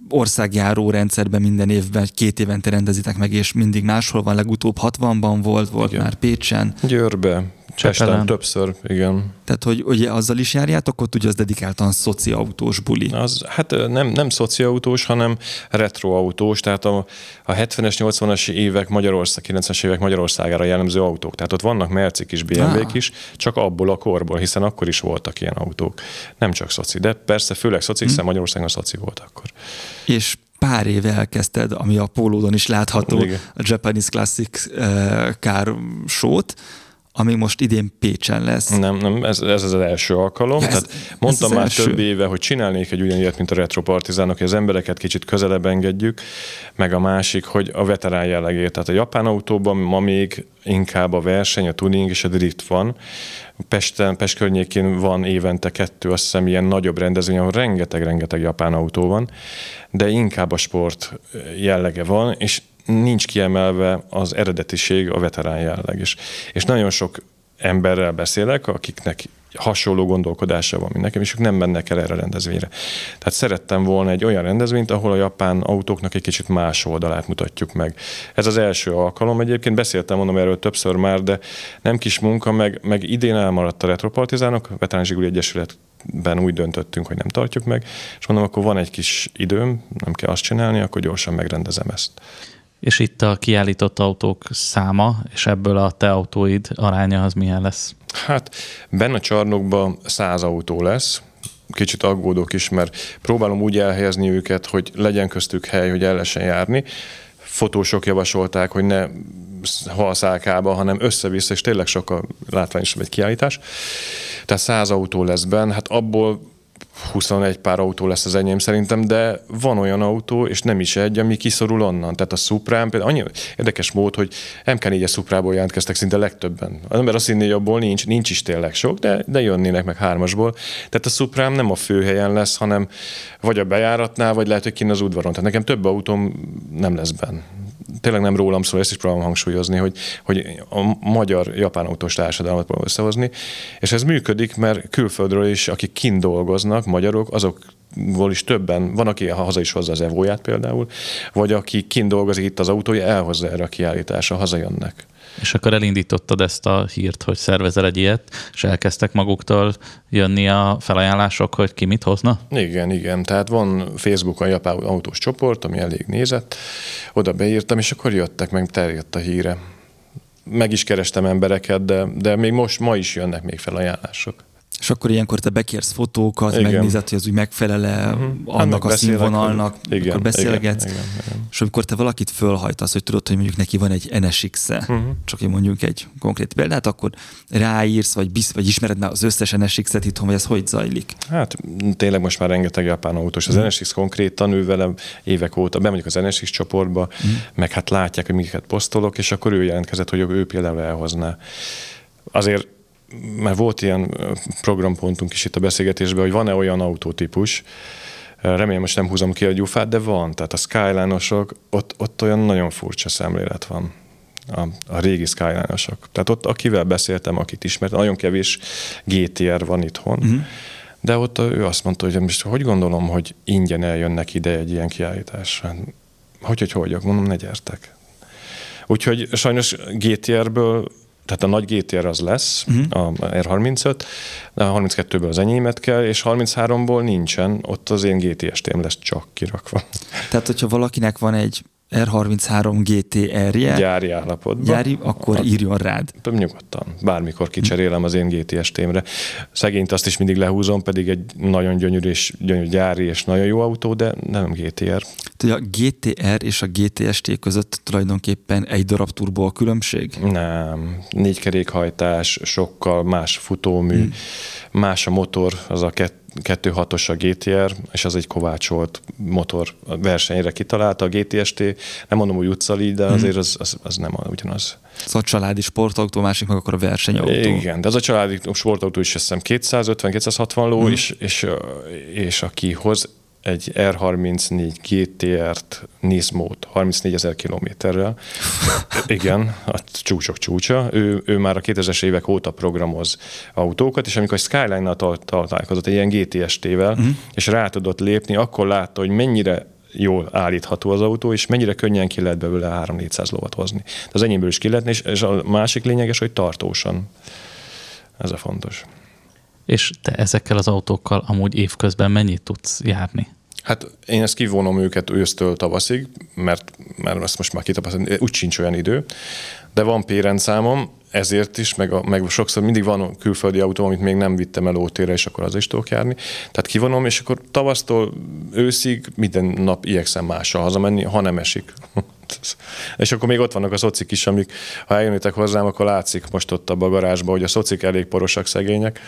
országjáró rendszerben minden évben, két évente rendezitek meg, és mindig máshol van, legutóbb 60-ban volt, volt Igen. már Pécsen. Győrbe, Csesten többször, igen. Tehát, hogy ugye azzal is járjátok, ott ugye az dedikáltan szociautós buli. Az, hát nem, nem szociautós, hanem retroautós, tehát a, a 70-es, 80-as évek Magyarország, 90-es évek Magyarországára jellemző autók. Tehát ott vannak Mercik is, BMW-k ah. is, csak abból a korból, hiszen akkor is voltak ilyen autók. Nem csak szoci, de persze főleg szoci, hiszen hmm. Magyarországon szoci volt akkor. És pár éve elkezdted, ami a pólódon is látható, Igen. a Japanese Classic uh, Car Show-t, ami most idén Pécsen lesz. Nem, nem, ez, ez az első alkalom. Ez, Tehát mondtam ez már első. több éve, hogy csinálnék egy ugyanilyet, mint a retropartizánok, hogy az embereket kicsit közelebb engedjük, meg a másik, hogy a veterán jellegét. Tehát a japán autóban ma még inkább a verseny, a tuning és a drift van. Pesten, Pest környékén van évente kettő, azt hiszem, ilyen nagyobb rendezvény, ahol rengeteg-rengeteg japán autó van, de inkább a sport jellege van, és nincs kiemelve az eredetiség, a veterán jelleg is. És nagyon sok emberrel beszélek, akiknek hasonló gondolkodása van, mint nekem, és ők nem mennek el erre a rendezvényre. Tehát szerettem volna egy olyan rendezvényt, ahol a japán autóknak egy kicsit más oldalát mutatjuk meg. Ez az első alkalom egyébként, beszéltem mondom erről többször már, de nem kis munka, meg, meg idén elmaradt a Retropartizánok, Veterán Zsiguli Egyesületben úgy döntöttünk, hogy nem tartjuk meg, és mondom, akkor van egy kis időm, nem kell azt csinálni, akkor gyorsan megrendezem ezt és itt a kiállított autók száma, és ebből a te autóid aránya az milyen lesz? Hát benne a csarnokban száz autó lesz, kicsit aggódok is, mert próbálom úgy elhelyezni őket, hogy legyen köztük hely, hogy el lehessen járni. Fotósok javasolták, hogy ne halszálkába, hanem össze-vissza, és tényleg sokkal látványosabb egy kiállítás. Tehát száz autó lesz benne, hát abból 21 pár autó lesz az enyém szerintem, de van olyan autó, és nem is egy, ami kiszorul onnan. Tehát a Suprám például annyi érdekes mód, hogy MK4-es Suprából jelentkeztek szinte legtöbben. Az ember azt hinné, hogy abból nincs, nincs is tényleg sok, de, de jönnének meg hármasból. Tehát a Suprám nem a főhelyen lesz, hanem vagy a bejáratnál, vagy lehet, hogy kint az udvaron. Tehát nekem több autóm nem lesz benne tényleg nem rólam szól, ezt is próbálom hangsúlyozni, hogy, hogy a magyar-japán autós társadalmat próbálom összehozni, és ez működik, mert külföldről is, akik kint dolgoznak, magyarok, azok is többen, van, aki haza is hozza az evóját például, vagy aki kint dolgozik itt az autója, elhozza erre a kiállításra, hazajönnek. És akkor elindítottad ezt a hírt, hogy szervezel egy ilyet, és elkezdtek maguktól jönni a felajánlások, hogy ki mit hozna? Igen, igen. Tehát van Facebookon japán autós csoport, ami elég nézett. Oda beírtam, és akkor jöttek, meg terjedt a híre. meg is kerestem embereket, de, de még most, ma is jönnek még felajánlások. És akkor ilyenkor te bekérsz fotókat, igen. megnézed, hogy az úgy megfelele uh-huh. annak hát a színvonalnak, igen, akkor beszélgetsz. Igen, igen, igen. És amikor te valakit fölhajtasz, hogy tudod, hogy mondjuk neki van egy NSX-e, uh-huh. csak hogy mondjuk egy konkrét példát, akkor ráírsz, vagy, bisz, vagy ismered már az összes NSX-et itthon, vagy ez hogy zajlik? Hát tényleg most már rengeteg japán autós. Az uh-huh. NSX konkrétan ő velem évek óta, bemondjuk az NSX csoportba, uh-huh. meg hát látják, hogy miket posztolok, és akkor ő jelentkezett, hogy ő például elhozná. Azért mert volt ilyen programpontunk is itt a beszélgetésben, hogy van-e olyan autótípus, remélem most nem húzom ki a gyufát, de van. Tehát a Skyline-osok, ott, ott olyan nagyon furcsa szemlélet van. A, a régi Skyline-osok. Tehát ott, akivel beszéltem, akit ismertem, nagyon kevés GTR van itthon, uh-huh. de ott ő azt mondta, hogy most hogy gondolom, hogy ingyen eljönnek ide egy ilyen kiállításra. Hogy, hogy hogy, mondom, ne gyertek. Úgyhogy sajnos GTR-ből tehát a nagy GTR az lesz, uh-huh. a R35, de a 32-ből az enyémet kell, és 33-ból nincsen, ott az én GTS-tém lesz csak kirakva. Tehát, hogyha valakinek van egy R33 GTR-je. Gyári állapotban. Gyári, akkor a, írjon rád. Nyugodtan. Bármikor kicserélem az én GTS témre. Szegényt azt is mindig lehúzom, pedig egy nagyon gyönyörű és gyönyörű gyári és nagyon jó autó, de nem GTR. Tudja, a GTR és a GTST között tulajdonképpen egy darab turbo a különbség? Nem. Négy kerékhajtás, sokkal más futómű, hmm. más a motor, az a kettő 2.6-os a GTR, és az egy kovácsolt motor versenyre kitalálta a GTST. Nem mondom, hogy utcali, de mhm. azért az, az, az nem ugyanaz. Ez a családi sportautó, másik meg akkor a versenyautó. Igen, de az a családi sportautó is azt hiszem 250-260 ló, mm. és, és, és aki hoz egy R34 GTR-t Nismo-t 34 ezer kilométerrel. Igen, a csúcsok csúcsa. Ő, ő már a 2000-es évek óta programoz autókat, és amikor a Skyline-nal találkozott egy ilyen GTST-vel, uh-huh. és rá tudott lépni, akkor látta, hogy mennyire jól állítható az autó, és mennyire könnyen ki lehet belőle 3-400 lovat hozni. De az enyémből is ki lehetne, és, és a másik lényeges, hogy tartósan. Ez a fontos. És te ezekkel az autókkal amúgy évközben mennyit tudsz járni? Hát én ezt kivonom őket ősztől tavaszig, mert, mert ezt most már kitapasztalom, úgy sincs olyan idő, de van pérenszámom, ezért is, meg, a, meg sokszor mindig van külföldi autó, amit még nem vittem el ótére, és akkor az is tudok járni. Tehát kivonom, és akkor tavasztól őszig minden nap igyekszem mással hazamenni, ha nem esik. és akkor még ott vannak a szocik is, amik, ha eljönnétek hozzám, akkor látszik most ott a garázsban, hogy a szocik elég porosak, szegények,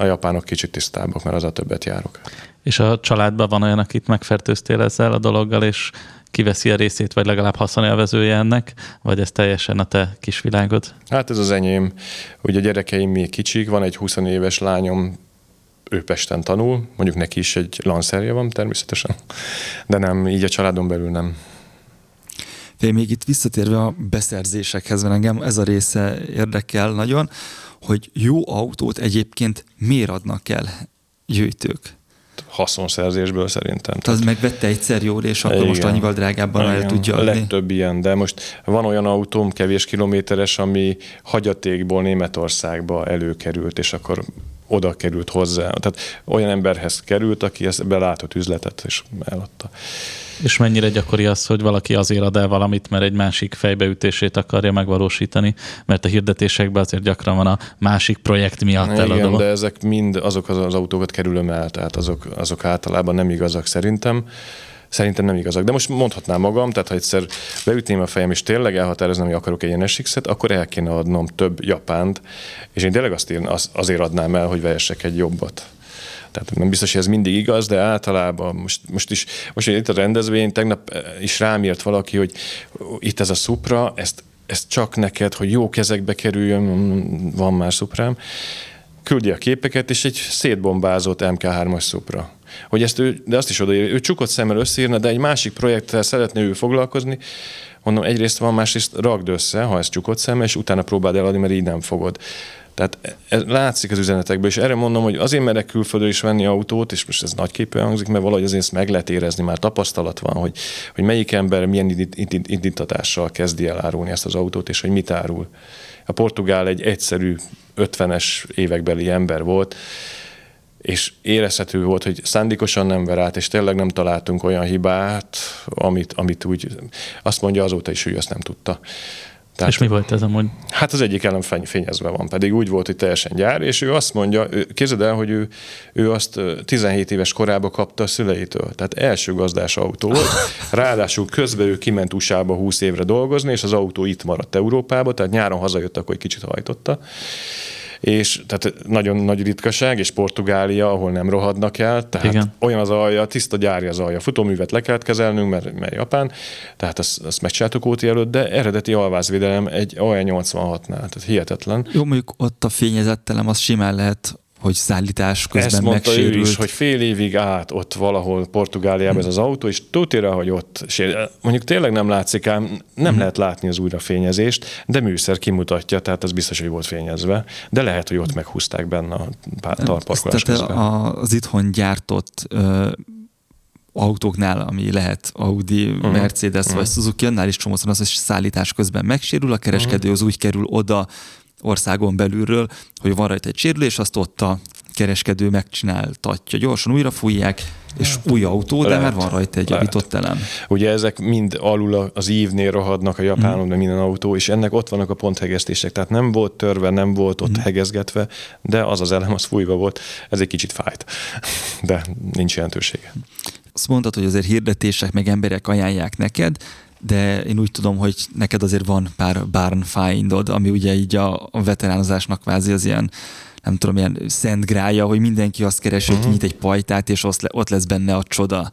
a japánok kicsit tisztábbak, mert az a többet járok. És a családban van olyan, akit megfertőztél ezzel a dologgal, és kiveszi a részét, vagy legalább haszonélvezője ennek, vagy ez teljesen a te kis világod? Hát ez az enyém. Ugye a gyerekeim még kicsik, van egy 20 éves lányom, ő Pesten tanul, mondjuk neki is egy lanszerje van természetesen, de nem, így a családon belül nem. Fél még itt visszatérve a beszerzésekhez, mert engem ez a része érdekel nagyon, hogy jó autót egyébként miért adnak el gyűjtők? haszonszerzésből szerintem. Tehát az megvette egyszer jól, és akkor igen, most annyival drágábban igen, el tudja adni. A legtöbb ilyen, de most van olyan autóm, kevés kilométeres, ami hagyatékból Németországba előkerült, és akkor oda került hozzá. Tehát olyan emberhez került, aki ezt belátott üzletet, és eladta. És mennyire gyakori az, hogy valaki azért ad el valamit, mert egy másik fejbeütését akarja megvalósítani, mert a hirdetésekben azért gyakran van a másik projekt miatt Igen, eladva. de ezek mind azok az, az autókat kerülöm el, tehát azok, azok általában nem igazak szerintem. Szerintem nem igazak. De most mondhatnám magam, tehát ha egyszer beütném a fejem, és tényleg elhatározom, hogy akarok egy NSX-et, akkor el kéne adnom több japánt, és én tényleg azt az, azért adnám el, hogy vehessek egy jobbat. Tehát nem biztos, hogy ez mindig igaz, de általában most, most is, most itt a rendezvény, tegnap eh, is rám írt valaki, hogy itt ez a szupra, ezt, ezt csak neked, hogy jó kezekbe kerüljön, van már szuprám, küldi a képeket, és egy szétbombázott MK3-as szupra. Hogy ezt ő, de azt is odaírja, ő csukott szemmel összeírna, de egy másik projekttel szeretne ő foglalkozni, mondom, egyrészt van, másrészt ragd össze, ha ez csukott szemmel, és utána próbáld eladni, mert így nem fogod. Tehát ez látszik az üzenetekből, és erre mondom, hogy azért merek külföldről is venni autót, és most ez nagyképűen hangzik, mert valahogy azért ezt meg lehet érezni, már tapasztalat van, hogy, hogy melyik ember milyen indítatással kezdi el árulni ezt az autót, és hogy mit árul. A portugál egy egyszerű 50-es évekbeli ember volt, és érezhető volt, hogy szándékosan nem ver át, és tényleg nem találtunk olyan hibát, amit, amit úgy, azt mondja azóta is, hogy azt nem tudta. Tehát, és mi volt ez amúgy? Hát az egyik elem fényezve van, pedig úgy volt, hogy teljesen gyár, és ő azt mondja, képzeld el, hogy ő, ő azt 17 éves korában kapta a szüleitől. Tehát első gazdás autó volt. Ráadásul közben ő kiment USA-ba 20 évre dolgozni, és az autó itt maradt Európába, tehát nyáron hazajött, akkor egy kicsit hajtotta és tehát nagyon nagy ritkaság, és Portugália, ahol nem rohadnak el, tehát Igen. olyan az alja, tiszta gyári az alja. Futóművet le kellett kezelnünk, mert, mert Japán, tehát azt, azt megcsináltuk óti előtt, de eredeti alvázvédelem egy AE86-nál, tehát hihetetlen. Jó, mondjuk ott a fényezettelem az simán lehet hogy szállítás közben Ezt mondta megsérült. ő is, hogy fél évig át ott valahol Portugáliában ez az autó, és tudja, hogy ott sérül. Mondjuk tényleg nem látszik ám, nem hmm. lehet látni az újrafényezést, de műszer kimutatja, tehát az biztos, hogy volt fényezve. De lehet, hogy ott meghúzták benne a tarparkolás közben. Az itthon gyártott ö, autóknál, ami lehet Audi, uh-huh. Mercedes uh-huh. vagy Suzuki, annál is csomószor az, hogy szállítás közben megsérül, a kereskedő az úgy kerül oda országon belülről, hogy van rajta egy sérülés, azt ott a kereskedő megcsináltatja, gyorsan újra fújják, és új autó, de lehet, már van rajta egy javított elem. Ugye ezek mind alul az ívnél rohadnak a japánok, mm. minden autó, és ennek ott vannak a ponthegesztések, tehát nem volt törve, nem volt ott mm. hegezgetve, de az az elem az fújva volt, ez egy kicsit fájt, de nincs jelentősége. Azt mondtad, hogy azért hirdetések meg emberek ajánlják neked, de én úgy tudom, hogy neked azért van pár barn findod, ami ugye így a, a veteránozásnak kvázi az ilyen nem tudom, ilyen szent grája, hogy mindenki azt keresi, uh-huh. hogy mhm. nyit egy pajtát, és ott lesz benne a csoda.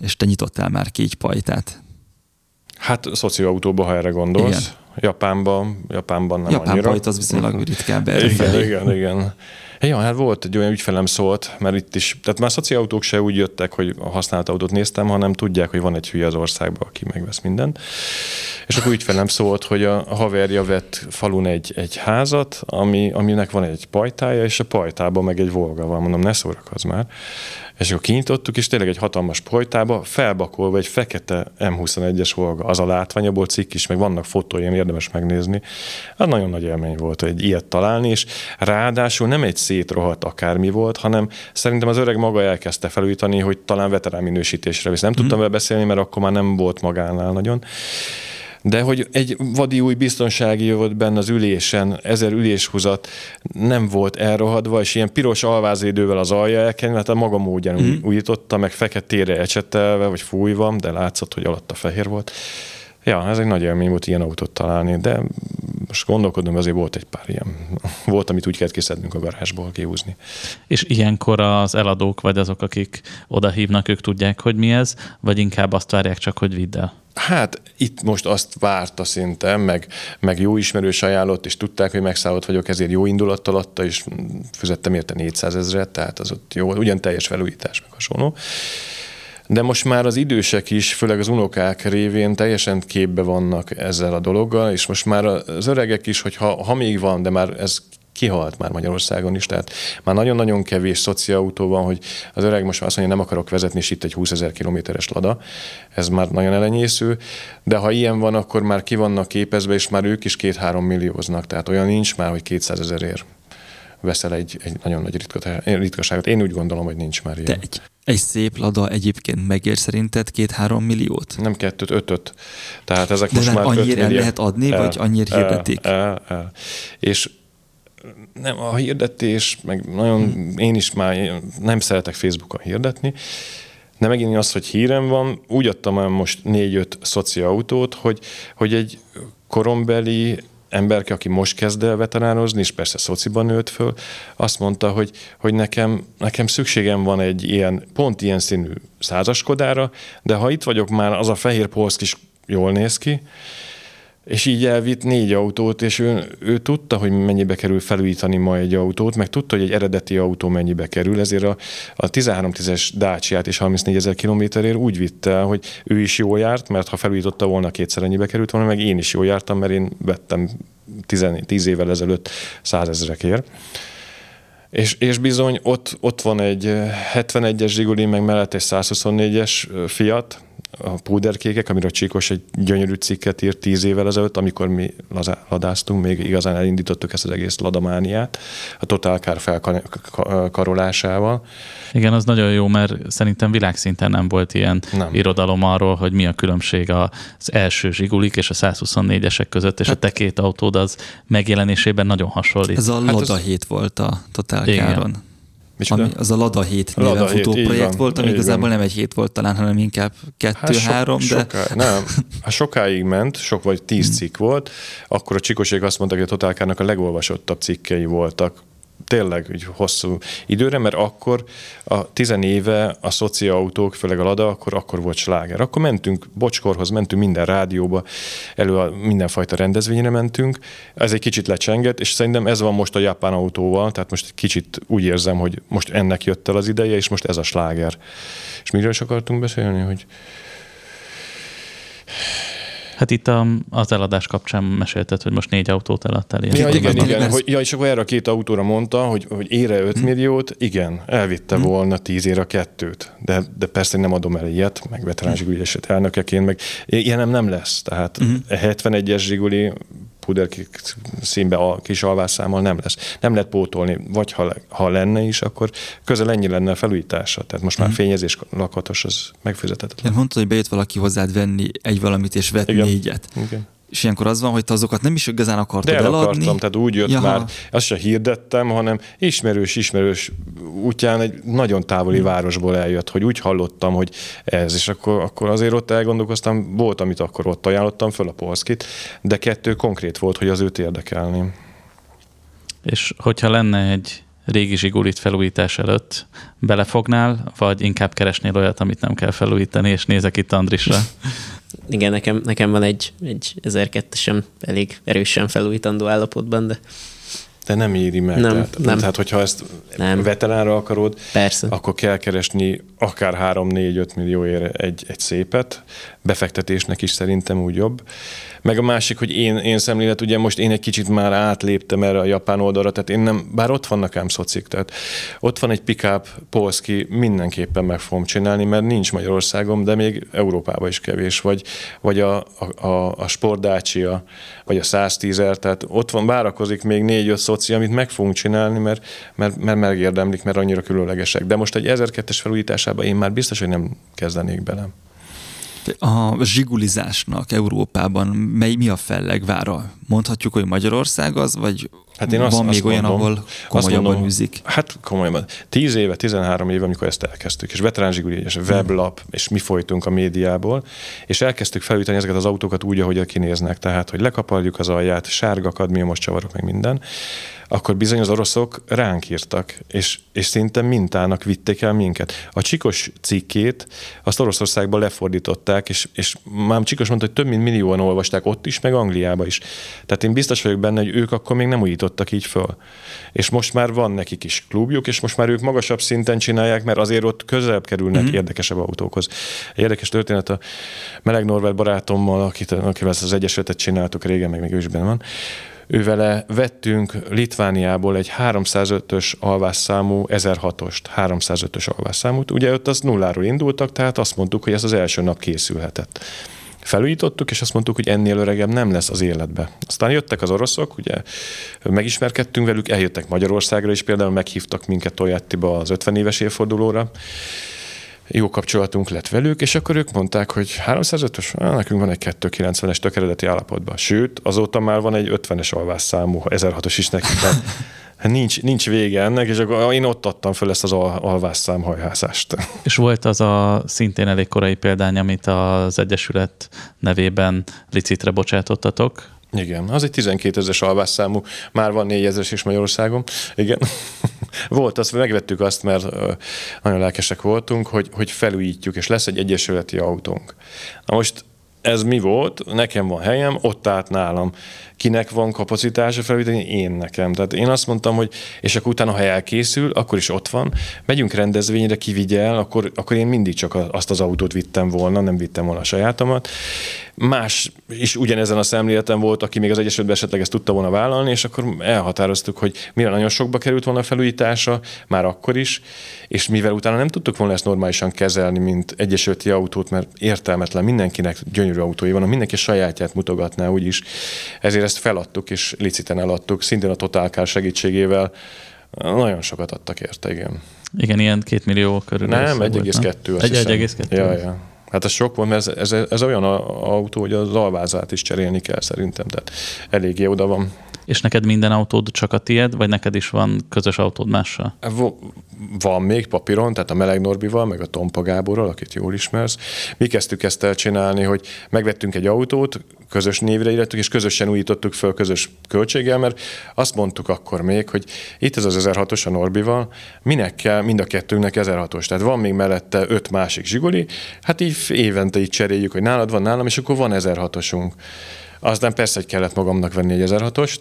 És te nyitottál már ki egy pajtát. Hát szocióautóba, ha erre gondolsz. Igen. Japánban, Japánban nem Japán annyira. pajt az viszonylag ritkább. Igen, igen, igen. Ja, hát volt egy olyan ügyfelem szólt, mert itt is, tehát már szociautók se úgy jöttek, hogy a használt autót néztem, hanem tudják, hogy van egy hülye az országban, aki megvesz mindent. És akkor ügyfelem szólt, hogy a haverja vett falun egy, egy házat, ami, aminek van egy pajtája, és a pajtában meg egy volga van. Mondom, ne szórakozz már. És akkor kinyitottuk, és tényleg egy hatalmas pojtába, felbakolva egy fekete M21-es Volga. Az a látványaból cikk is, meg vannak fotóim, érdemes megnézni. Az nagyon nagy élmény volt, hogy ilyet találni, és ráadásul nem egy szétrohadt akármi volt, hanem szerintem az öreg maga elkezdte felújítani, hogy talán veterán minősítésre visz. Nem tudtam hmm. vele beszélni, mert akkor már nem volt magánál nagyon de hogy egy vadi új biztonsági volt benne az ülésen, ezer üléshúzat nem volt elrohadva, és ilyen piros alvázédővel az alja elkenve, hát a maga módján mm. újította, meg feketére ecsetelve, vagy fújva, de látszott, hogy alatta fehér volt. Ja, ez egy nagy élmény volt ilyen autót találni, de most gondolkodom, azért volt egy pár ilyen. Volt, amit úgy kellett kiszednünk a garázsból kihúzni. És ilyenkor az eladók, vagy azok, akik oda hívnak, ők tudják, hogy mi ez, vagy inkább azt várják csak, hogy vidd el? Hát itt most azt várta szinte, meg, meg jó ismerős ajánlott, és tudták, hogy megszállott vagyok, ezért jó indulattal adta, és fizettem érte 400 ezeret, tehát az ott jó, ugyan teljes felújítás, meg hasonló. De most már az idősek is, főleg az unokák révén teljesen képbe vannak ezzel a dologgal, és most már az öregek is, hogy ha, ha még van, de már ez kihalt már Magyarországon is, tehát már nagyon-nagyon kevés szociautó van, hogy az öreg most már azt mondja, nem akarok vezetni, és itt egy 20 ezer kilométeres lada, ez már nagyon elenyésző, de ha ilyen van, akkor már ki vannak képezve, és már ők is két-három millióznak, tehát olyan nincs már, hogy 200 ezerért veszel egy, egy nagyon nagy ritkaságot. Én úgy gondolom, hogy nincs már ilyen. De egy, egy szép lada egyébként megér szerinted két-három milliót? Nem kettőt, ötöt. Tehát ezek De most már annyira el lehet adni, el, vagy annyira hirdetik? El, el, el. És nem, a hirdetés, meg nagyon, hmm. én is már nem szeretek Facebookon hirdetni, de megint az, hogy hírem van, úgy adtam el most négy-öt szociautót, hogy, hogy egy korombeli emberke, aki most kezd el veteránozni, és persze szociban nőtt föl, azt mondta, hogy, hogy nekem, nekem szükségem van egy ilyen, pont ilyen színű százaskodára, de ha itt vagyok már, az a fehér polszk is jól néz ki, és így elvitt négy autót, és ő, ő tudta, hogy mennyibe kerül felújítani ma egy autót, meg tudta, hogy egy eredeti autó mennyibe kerül, ezért a, a 13-10-es Dacia-t és 34 ezer kilométerért úgy vitte, hogy ő is jól járt, mert ha felújította volna, kétszer ennyibe került volna, meg én is jól jártam, mert én vettem 10, 10 évvel ezelőtt 100 ezerekért. És, és bizony ott, ott van egy 71-es Zsiguli, meg mellett egy 124-es Fiat, a púderkékek, amiről Csíkos egy gyönyörű cikket írt tíz évvel ezelőtt, amikor mi ladáztunk, még igazán elindítottuk ezt az egész ladamániát, a totálkár felkarolásával. Igen, az nagyon jó, mert szerintem világszinten nem volt ilyen nem. irodalom arról, hogy mi a különbség az első zsigulik és a 124-esek között, és hát, a te két autód az megjelenésében nagyon hasonlít. Ez a hát Loda hát 7 volt a totálkáron. Igen. Ami, az a Lada 7 néven Lada futó 7, projekt van, volt, ami igazából nem egy hét volt talán, hanem inkább kettő-három. Hát so, de... soká, nem, hát sokáig ment, sok vagy tíz hmm. cikk volt, akkor a Csikosék azt mondták, hogy a Totálkának a legolvasottabb cikkei voltak tényleg úgy hosszú időre, mert akkor a tizenéve a szociautók, főleg a Lada, akkor, akkor volt sláger. Akkor mentünk Bocskorhoz, mentünk minden rádióba, elő a mindenfajta rendezvényre mentünk. Ez egy kicsit lecsengett, és szerintem ez van most a japán autóval, tehát most egy kicsit úgy érzem, hogy most ennek jött el az ideje, és most ez a sláger. És miről is akartunk beszélni, hogy Hát itt a, az eladás kapcsán mesélted, hogy most négy autót eladtál. Ilyen. Ja, igen, igen. igen. Hogy, ja, és akkor erre a két autóra mondta, hogy, hogy ére 5 hmm. milliót, igen, elvitte hmm. volna 10 ér a kettőt. De, de persze nem adom el ilyet, meg veterán hmm. zsiguli elnökeként, meg ilyen nem, nem lesz. Tehát hmm. 71-es zsiguli puder színbe a kis alvásszámmal nem lesz. Nem lehet pótolni, vagy ha, ha lenne is, akkor közel ennyi lenne a felújítása. Tehát most már mm. fényezés lakatos, az megfizetetlen. Mondtad, hogy bejött valaki hozzád venni egy valamit, és vett Igen. négyet. Igen. És ilyenkor az van, hogy te azokat nem is igazán akartad De el eladni. akartam, tehát úgy jött Jaha. már, azt sem hirdettem, hanem ismerős, ismerős útján egy nagyon távoli hmm. városból eljött, hogy úgy hallottam, hogy ez, és akkor, akkor azért ott elgondolkoztam, volt, amit akkor ott ajánlottam föl a Polszkit, de kettő konkrét volt, hogy az őt érdekelni. És hogyha lenne egy régi zsigulit felújítás előtt belefognál, vagy inkább keresnél olyat, amit nem kell felújítani, és nézek itt Andrisra. Igen, nekem, nekem van egy, egy 1002-esem elég erősen felújítandó állapotban, de de nem éri meg. Nem, tehát, nem. tehát hogyha ezt nem. veteránra akarod, Persze. akkor kell keresni akár 3-4-5 millióért egy, egy szépet, befektetésnek is szerintem úgy jobb. Meg a másik, hogy én, én szemlélet, ugye most én egy kicsit már átléptem erre a japán oldalra, tehát én nem, bár ott vannak ám szocik, tehát ott van egy pickup Polski, mindenképpen meg fogom csinálni, mert nincs Magyarországon, de még Európában is kevés, vagy, vagy a, a, a, a Sport Dacia, vagy a 110 er tehát ott van, várakozik még négy-öt szoci, amit meg fogunk csinálni, mert, mert, mert megérdemlik, mert annyira különlegesek. De most egy 1002-es felújításában én már biztos, hogy nem kezdenék bele. A zsigulizásnak Európában mely, mi a fellegvára? Mondhatjuk, hogy Magyarország az, vagy hát én azt, van azt még olyan, mondom, ahol komolyabban mondom, űzik? Hát komolyabban. Tíz éve, 13 éve, amikor ezt elkezdtük, és veterán zsiguli, és weblap, és mi folytunk a médiából, és elkezdtük felújítani ezeket az autókat úgy, ahogy kinéznek, tehát, hogy lekapaljuk az alját, sárga kadmiumos csavarok, meg minden, akkor bizony az oroszok ránk írtak, és, és szinte mintának vitték el minket. A Csikos cikkét azt Oroszországban lefordították, és, és már Csikos mondta, hogy több mint millióan olvasták ott is, meg Angliába is. Tehát én biztos vagyok benne, hogy ők akkor még nem újítottak így föl. És most már van nekik is klubjuk, és most már ők magasabb szinten csinálják, mert azért ott közelebb kerülnek mm-hmm. érdekesebb autókhoz. Egy érdekes történet a Meleg Norvelt barátommal, akit, akivel az Egyesületet csináltuk régen, meg még ő is benne van, ővele vettünk Litvániából egy 305-ös alvásszámú 1006-ost, 305-ös alvásszámút. Ugye ott az nulláról indultak, tehát azt mondtuk, hogy ez az első nap készülhetett felújítottuk, és azt mondtuk, hogy ennél öregebb nem lesz az életbe. Aztán jöttek az oroszok, ugye megismerkedtünk velük, eljöttek Magyarországra is, például meghívtak minket Toyattiba az 50 éves évfordulóra, jó kapcsolatunk lett velük, és akkor ők mondták, hogy 305-ös, nekünk van egy 290-es tökéleteti állapotban. Sőt, azóta már van egy 50-es alvásszámú, 1006-os is nekik. Nincs, nincs vége ennek, és akkor én ott adtam föl ezt az alvásszám hajhászást. És volt az a szintén elég korai példány, amit az Egyesület nevében licitre bocsátottatok, igen, az egy 12 ezeres alvásszámú, már van 4 ezeres is Magyarországon. Igen. Volt, azt megvettük azt, mert nagyon lelkesek voltunk, hogy, hogy felújítjuk, és lesz egy egyesületi autónk. Na most ez mi volt, nekem van helyem, ott állt nálam. Kinek van kapacitása felvételi? Én nekem. Tehát én azt mondtam, hogy és akkor utána, ha elkészül, akkor is ott van. Megyünk rendezvényre, kivigye el, akkor, akkor én mindig csak azt az autót vittem volna, nem vittem volna a sajátomat. Más is ugyanezen a szemléleten volt, aki még az Egyesületben esetleg ezt tudta volna vállalni, és akkor elhatároztuk, hogy mire nagyon sokba került volna a felújítása, már akkor is, és mivel utána nem tudtuk volna ezt normálisan kezelni, mint egyesületi autót, mert értelmetlen mindenkinek gyönyörű autói van, mindenki sajátját mutogatná úgyis. Ezért ezt feladtuk és liciten eladtuk, szintén a Total segítségével. Nagyon sokat adtak érte, igen. Igen, ilyen két millió körül. Nem, 1,2. Egy, 1,2. Ja, ja. Hát ez sok volt, mert ez, ez, ez olyan autó, hogy az alvázát is cserélni kell szerintem, tehát eléggé oda van. És neked minden autód csak a tied, vagy neked is van közös autód mással? Van még papíron, tehát a Meleg Norbival, meg a Tompa Gáborral, akit jól ismersz. Mi kezdtük ezt el csinálni, hogy megvettünk egy autót, közös névre illettük, és közösen újítottuk föl közös költséggel, mert azt mondtuk akkor még, hogy itt ez az 1006-os a Norbival, minek kell mind a kettőnknek 1006-os. Tehát van még mellette öt másik zsigoli, hát így évente így cseréljük, hogy nálad van nálam, és akkor van 1006-osunk. Aztán persze, hogy kellett magamnak venni egy 1006-ost.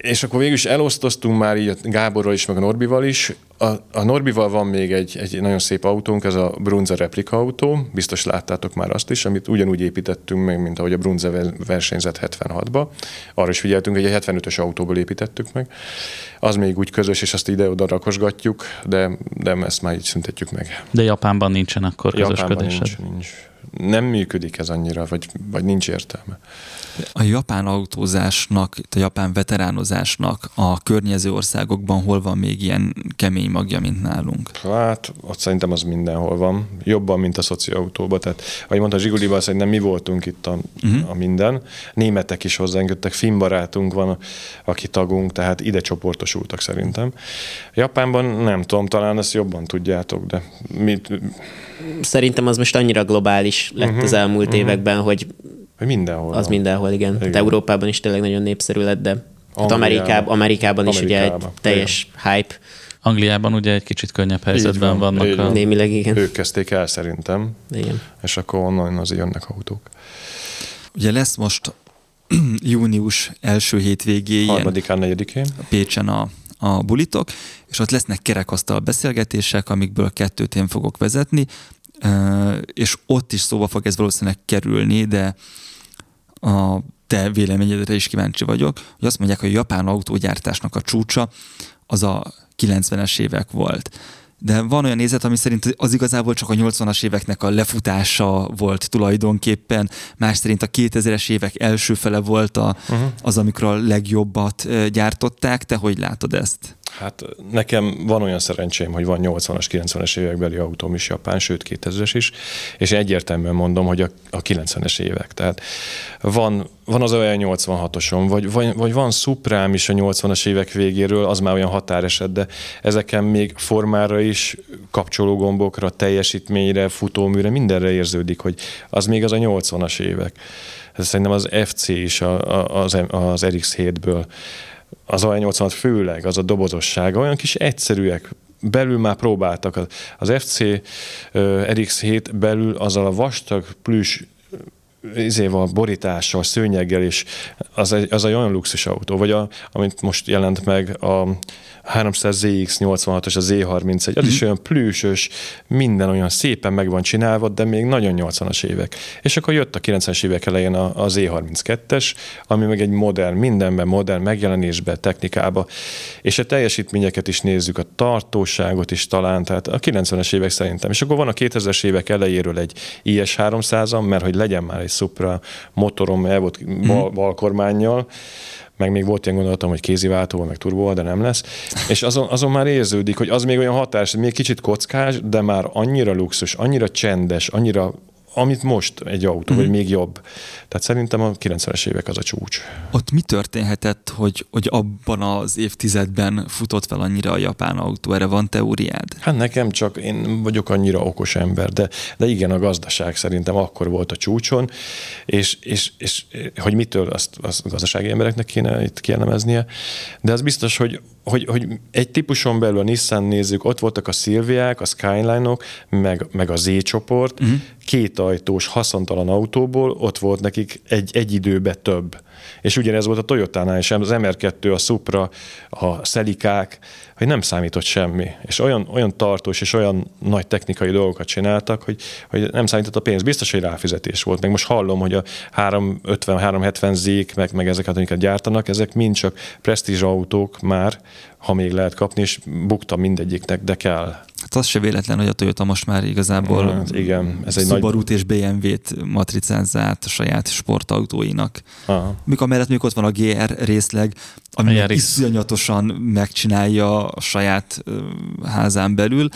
És akkor végül is elosztoztunk már így a Gáborral is, meg a Norbival is. A, a Norbival van még egy, egy nagyon szép autónk, ez a Brunze replika autó, biztos láttátok már azt is, amit ugyanúgy építettünk meg, mint ahogy a Brunze versenyzett 76-ba. Arra is figyeltünk, hogy egy 75-ös autóból építettük meg. Az még úgy közös, és azt ide-oda rakosgatjuk, de, de ezt már így szüntetjük meg. De Japánban nincsen akkor közösködésed? Japánban nincs, nincs nem működik ez annyira, vagy, vagy nincs értelme. A japán autózásnak, a japán veteránozásnak a környező országokban hol van még ilyen kemény magja, mint nálunk? Hát, ott szerintem az mindenhol van. Jobban, mint a szociautóban. Tehát, ahogy mondta Zsiguliban, szerintem mi voltunk itt a, uh-huh. a minden. Németek is hozzánk jöttek, finn barátunk van, aki tagunk, tehát ide csoportosultak szerintem. Japánban nem tudom, talán ezt jobban tudjátok, de mit, szerintem az most annyira globális lett uh-huh, az elmúlt uh-huh. években, hogy hogy mindenhol. Az van. mindenhol, igen. igen. Hát Európában is tényleg nagyon népszerű lett, de hát Amerikában, Amerikában is ugye egy teljes igen. hype. Angliában ugye egy kicsit könnyebb helyzetben van, vannak. A... Némileg igen. Ők kezdték el szerintem. Igen. És akkor onnan az jönnek autók. Ugye lesz most június első hétvégéjén. Harmadikán, negyedikén. Pécsen a a bulitok, és ott lesznek kerekasztal beszélgetések, amikből kettőt én fogok vezetni, és ott is szóba fog ez valószínűleg kerülni, de a te véleményedre is kíváncsi vagyok, hogy azt mondják, hogy a japán autógyártásnak a csúcsa az a 90-es évek volt de van olyan nézet, ami szerint az igazából csak a 80-as éveknek a lefutása volt tulajdonképpen, más szerint a 2000-es évek első fele volt a, uh-huh. az, amikor a legjobbat gyártották. Te hogy látod ezt? Hát nekem van olyan szerencsém, hogy van 80-as, 90-es évekbeli autóm is japán, sőt 2000-es is, és egyértelműen mondom, hogy a, a 90-es évek. Tehát van, van az olyan 86-osom, vagy, vagy, vagy van szuprám is a 80-as évek végéről, az már olyan határeset, de ezeken még formára is, kapcsológombokra, teljesítményre, futóműre, mindenre érződik, hogy az még az a 80-as évek. Ez szerintem az FC is a, a, az, az RX-7-ből az A86 főleg, az a dobozossága, olyan kis egyszerűek, belül már próbáltak. Az FC RX7 belül azzal a vastag plüss izéval, borítással, szőnyeggel is, az egy, az egy olyan luxus autó, vagy a, amit most jelent meg a 300 ZX86-os, a Z31, az mm. is mhm. olyan plűsös, minden olyan szépen meg van csinálva, de még nagyon 80-as évek. És akkor jött a 90-es évek elején a, a Z32-es, ami meg egy modern, mindenben modern, megjelenésbe, technikába, és a teljesítményeket is nézzük, a tartóságot is talán, tehát a 90-es évek szerintem. És akkor van a 2000-es évek elejéről egy IS-300-am, mert hogy legyen már egy Supra motorom, el volt bal, mhm. balkormányjal, meg még volt ilyen gondolatom, hogy kéziváltóval, meg turbóval, de nem lesz. És azon, azon már érződik, hogy az még olyan hatás, még kicsit kockás, de már annyira luxus, annyira csendes, annyira amit most egy autó, mm. vagy még jobb. Tehát szerintem a 90-es évek az a csúcs. Ott mi történhetett, hogy, hogy abban az évtizedben futott fel annyira a japán autó? Erre van teóriád? Hát nekem csak én vagyok annyira okos ember, de, de igen, a gazdaság szerintem akkor volt a csúcson, és, és, és hogy mitől azt, azt a gazdasági embereknek kéne itt kielemeznie, de az biztos, hogy hogy, hogy egy típuson belül a Nissan nézzük, ott voltak a Silviák, a Skyline-ok, meg, meg a Z-csoport, uh-huh két ajtós, haszontalan autóból ott volt nekik egy, egy időbe több. És ugyanez volt a Toyotánál is, az MR2, a Supra, a Szelikák, hogy nem számított semmi. És olyan, olyan tartós és olyan nagy technikai dolgokat csináltak, hogy, hogy nem számított a pénz. Biztos, hogy ráfizetés volt. Meg most hallom, hogy a 350-370 zék, meg, meg ezeket, amiket gyártanak, ezek mind csak autók már, ha még lehet kapni, és bukta mindegyiknek, de kell. Hát az se véletlen, hogy a Toyota most már igazából hát igen, ez egy Subaru-t nagy... és BMW-t matricázzát a saját sportautóinak. Aha. Mikor mellett még ott van a GR részleg, ami iszonyatosan megcsinálja a saját házán belül,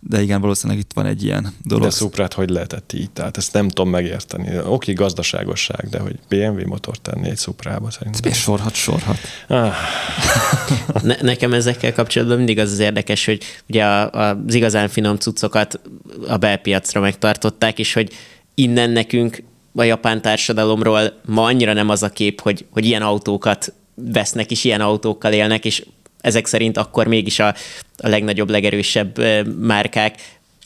de igen, valószínűleg itt van egy ilyen dolog. De Szuprát hogy lehetett így? Tehát ezt nem tudom megérteni. Oké, gazdaságosság, de hogy BMW motor tenni egy Szuprába szerintem. Ez sorhat, sorhat. Ah. ne, nekem ezekkel kapcsolatban mindig az az érdekes, hogy ugye a, az igazán finom cuccokat a belpiacra megtartották, és hogy innen nekünk a japán társadalomról ma annyira nem az a kép, hogy, hogy ilyen autókat vesznek, és ilyen autókkal élnek, és ezek szerint akkor mégis a, a legnagyobb, legerősebb márkák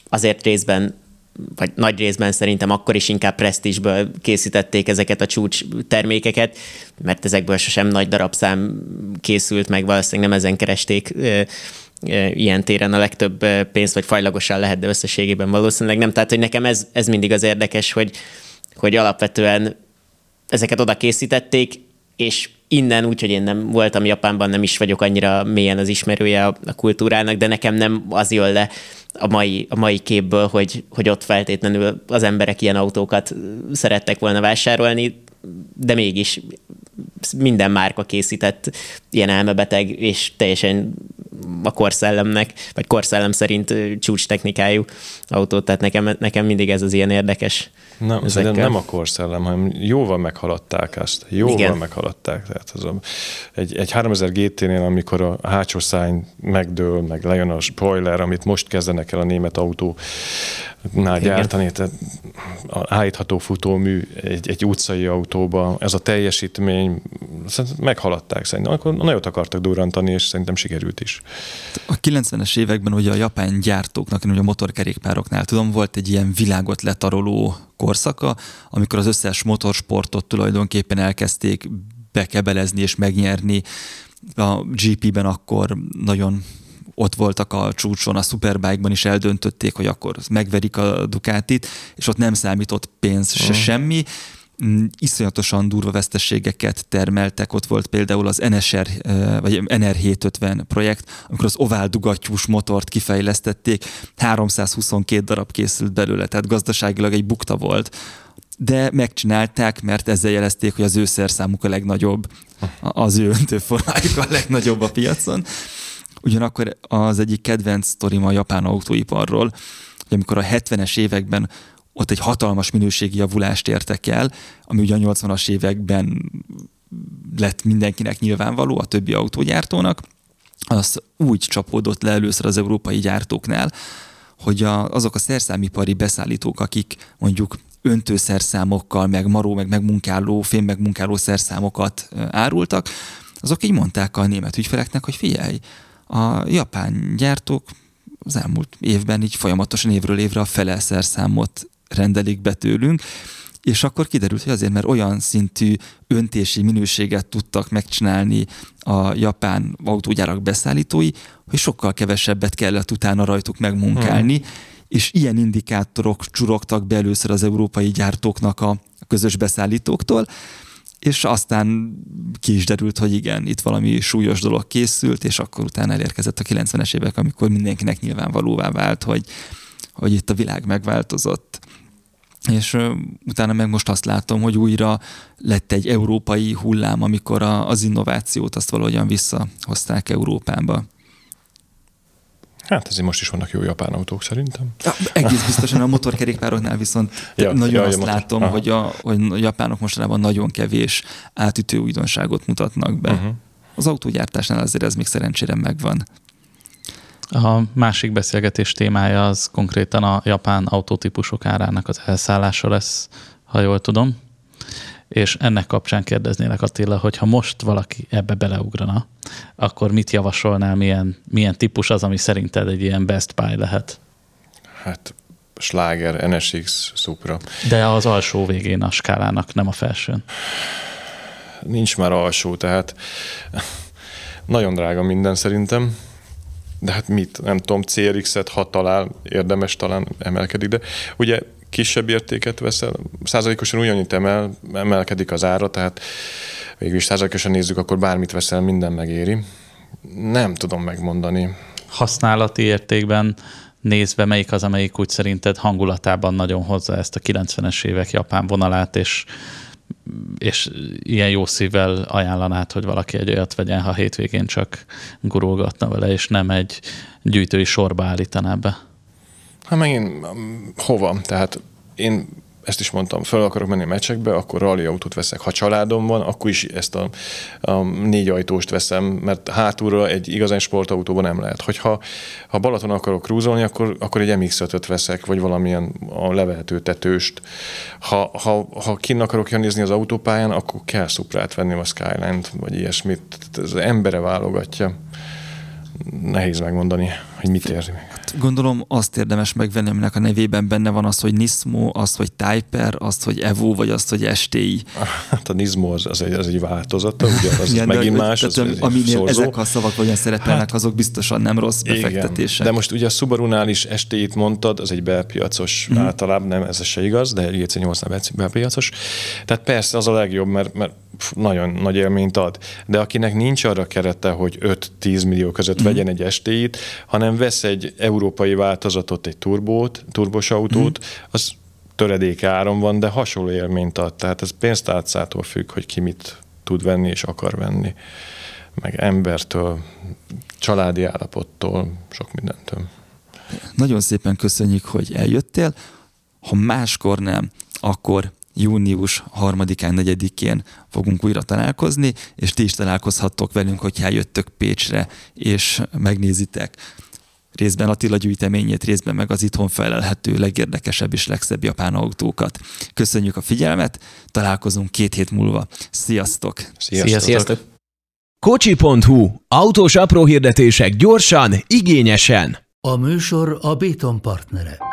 azért részben vagy nagy részben szerintem akkor is inkább presztízsből készítették ezeket a csúcs termékeket, mert ezekből sosem nagy darabszám készült, meg valószínűleg nem ezen keresték ilyen téren a legtöbb pénzt, vagy fajlagosan lehet, de összességében valószínűleg nem. Tehát, hogy nekem ez, ez mindig az érdekes, hogy, hogy alapvetően ezeket oda készítették, és innen, úgyhogy én nem voltam Japánban, nem is vagyok annyira mélyen az ismerője a, a kultúrának, de nekem nem az jön le a mai, a mai képből, hogy, hogy ott feltétlenül az emberek ilyen autókat szerettek volna vásárolni, de mégis minden márka készített ilyen elmebeteg és teljesen a korszellemnek, vagy korszellem szerint csúcs technikájú autót, tehát nekem, nekem mindig ez az ilyen érdekes. Nem, ezekkel. nem a korszellem, hanem jóval meghaladták ezt. Jóval Igen. meghaladták. Tehát az a, egy, egy 3000 GT-nél, amikor a hátsó szány megdől, meg lejön a spoiler, amit most kezdenek el a német autó nál gyártani, tehát állítható futómű egy, egy utcai autóba, ez a teljesítmény, meghaladták szerintem. Akkor nagyot akartak durrantani, és szerintem sikerült is. A 90-es években ugye a japán gyártóknak, ugye a motorkerékpároknál tudom, volt egy ilyen világot letaroló korszaka, amikor az összes motorsportot tulajdonképpen elkezdték bekebelezni és megnyerni. A GP-ben akkor nagyon ott voltak a csúcson, a Superbike-ban is eldöntötték, hogy akkor megverik a Ducatit, és ott nem számított pénz se uh. semmi, mm, iszonyatosan durva veszteségeket termeltek. Ott volt például az NSR, vagy NR750 projekt, amikor az ovál dugattyús motort kifejlesztették, 322 darab készült belőle, tehát gazdaságilag egy bukta volt. De megcsinálták, mert ezzel jelezték, hogy az ő szerszámuk a legnagyobb, az ő öntőformájuk a legnagyobb a piacon. Ugyanakkor az egyik kedvenc sztorim a japán autóiparról, hogy amikor a 70-es években ott egy hatalmas minőségi javulást értek el, ami ugye a 80-as években lett mindenkinek nyilvánvaló, a többi autógyártónak, az úgy csapódott le először az európai gyártóknál, hogy a, azok a szerszámipari beszállítók, akik mondjuk öntőszerszámokkal, meg maró, meg megmunkáló, fém megmunkáló szerszámokat árultak, azok így mondták a német ügyfeleknek, hogy figyelj, a japán gyártók az elmúlt évben így folyamatosan évről évre a fele szerszámot rendelik be tőlünk, és akkor kiderült, hogy azért, mert olyan szintű öntési minőséget tudtak megcsinálni a japán autógyárak beszállítói, hogy sokkal kevesebbet kellett utána rajtuk megmunkálni, hmm. és ilyen indikátorok csurogtak be először az európai gyártóknak a közös beszállítóktól, és aztán ki is derült, hogy igen, itt valami súlyos dolog készült, és akkor utána elérkezett a 90-es évek, amikor mindenkinek nyilvánvalóvá vált, hogy, hogy itt a világ megváltozott. És utána meg most azt látom, hogy újra lett egy európai hullám, amikor a, az innovációt azt valahogyan visszahozták Európába. Hát ezért most is vannak jó japán autók szerintem. Ja, egész biztosan a motorkerékpároknál viszont ja, nagyon ja, azt motor. látom, hogy a, hogy a japánok mostanában nagyon kevés átütő újdonságot mutatnak be. Uh-huh. Az autógyártásnál azért ez még szerencsére megvan. A másik beszélgetés témája az konkrétan a japán autótípusok árának az elszállása lesz, ha jól tudom és ennek kapcsán kérdeznélek Attila, hogy ha most valaki ebbe beleugrana, akkor mit javasolnál, milyen, milyen típus az, ami szerinted egy ilyen best buy lehet? Hát sláger, NSX, Supra. De az alsó végén a skálának, nem a felsőn. Nincs már alsó, tehát nagyon drága minden szerintem. De hát mit, nem tudom, CRX-et, ha talál, érdemes talán emelkedik, de ugye kisebb értéket veszel, százalékosan ugyanúgy emel, emelkedik az ára, tehát végül százalékosan nézzük, akkor bármit veszel, minden megéri. Nem tudom megmondani. Használati értékben nézve melyik az, amelyik úgy szerinted hangulatában nagyon hozza ezt a 90-es évek japán vonalát, és, és ilyen jó szívvel ajánlanád, hogy valaki egy olyat vegyen, ha hétvégén csak gurulgatna vele, és nem egy gyűjtői sorba állítaná be? Hát megint hova? Tehát én ezt is mondtam, fel akarok menni a meccsekbe, akkor rally autót veszek. Ha családom van, akkor is ezt a, a négy ajtóst veszem, mert hátulra egy igazán sportautóban nem lehet. Hogyha ha Balaton akarok krúzolni, akkor, akkor egy MX-5-öt veszek, vagy valamilyen a levehető tetőst. Ha, ha, ha kinn akarok jönni az autópályán, akkor kell szuprát venni a Skyline-t, vagy ilyesmit. Az embere válogatja nehéz megmondani, hogy mit érzi meg. Hát gondolom azt érdemes megvenni, aminek a nevében benne van az, hogy Nismo, az, hogy Typer, az, hogy Evo, vagy az, hogy STI. Hát a Nismo az, az, egy, az egy változata, ugye az Igen, megint de, más. Tehát, az, az aminél ezek a szavak olyan szerepelnek, hát, azok biztosan nem rossz befektetések. Igen. De most ugye a Subaru-nál is STI-t mondtad, az egy belpiacos, mm. általában nem, ez se igaz, de egy 8 belpiacos. Tehát persze az a legjobb, mert, mert nagyon nagy élményt ad. De akinek nincs arra kerete, hogy 5-10 millió között mm. vegyen egy STI-t, hanem vesz egy európai változatot, egy turbót, turbos autót, mm. az töredék áron van, de hasonló élményt ad. Tehát ez pénztárcától függ, hogy ki mit tud venni és akar venni. Meg embertől, családi állapottól, sok mindentől. Nagyon szépen köszönjük, hogy eljöttél. Ha máskor nem, akkor június 3-án, 4-én fogunk újra találkozni, és ti is találkozhattok velünk, hogyha eljöttök Pécsre, és megnézitek részben Attila gyűjteményét, részben meg az itthon felelhető legérdekesebb és legszebb japán autókat. Köszönjük a figyelmet, találkozunk két hét múlva. Sziasztok! Sziasztok! Sziasztok. Kocsi.hu. Autós apró hirdetések gyorsan, igényesen. A műsor a Béton partnere.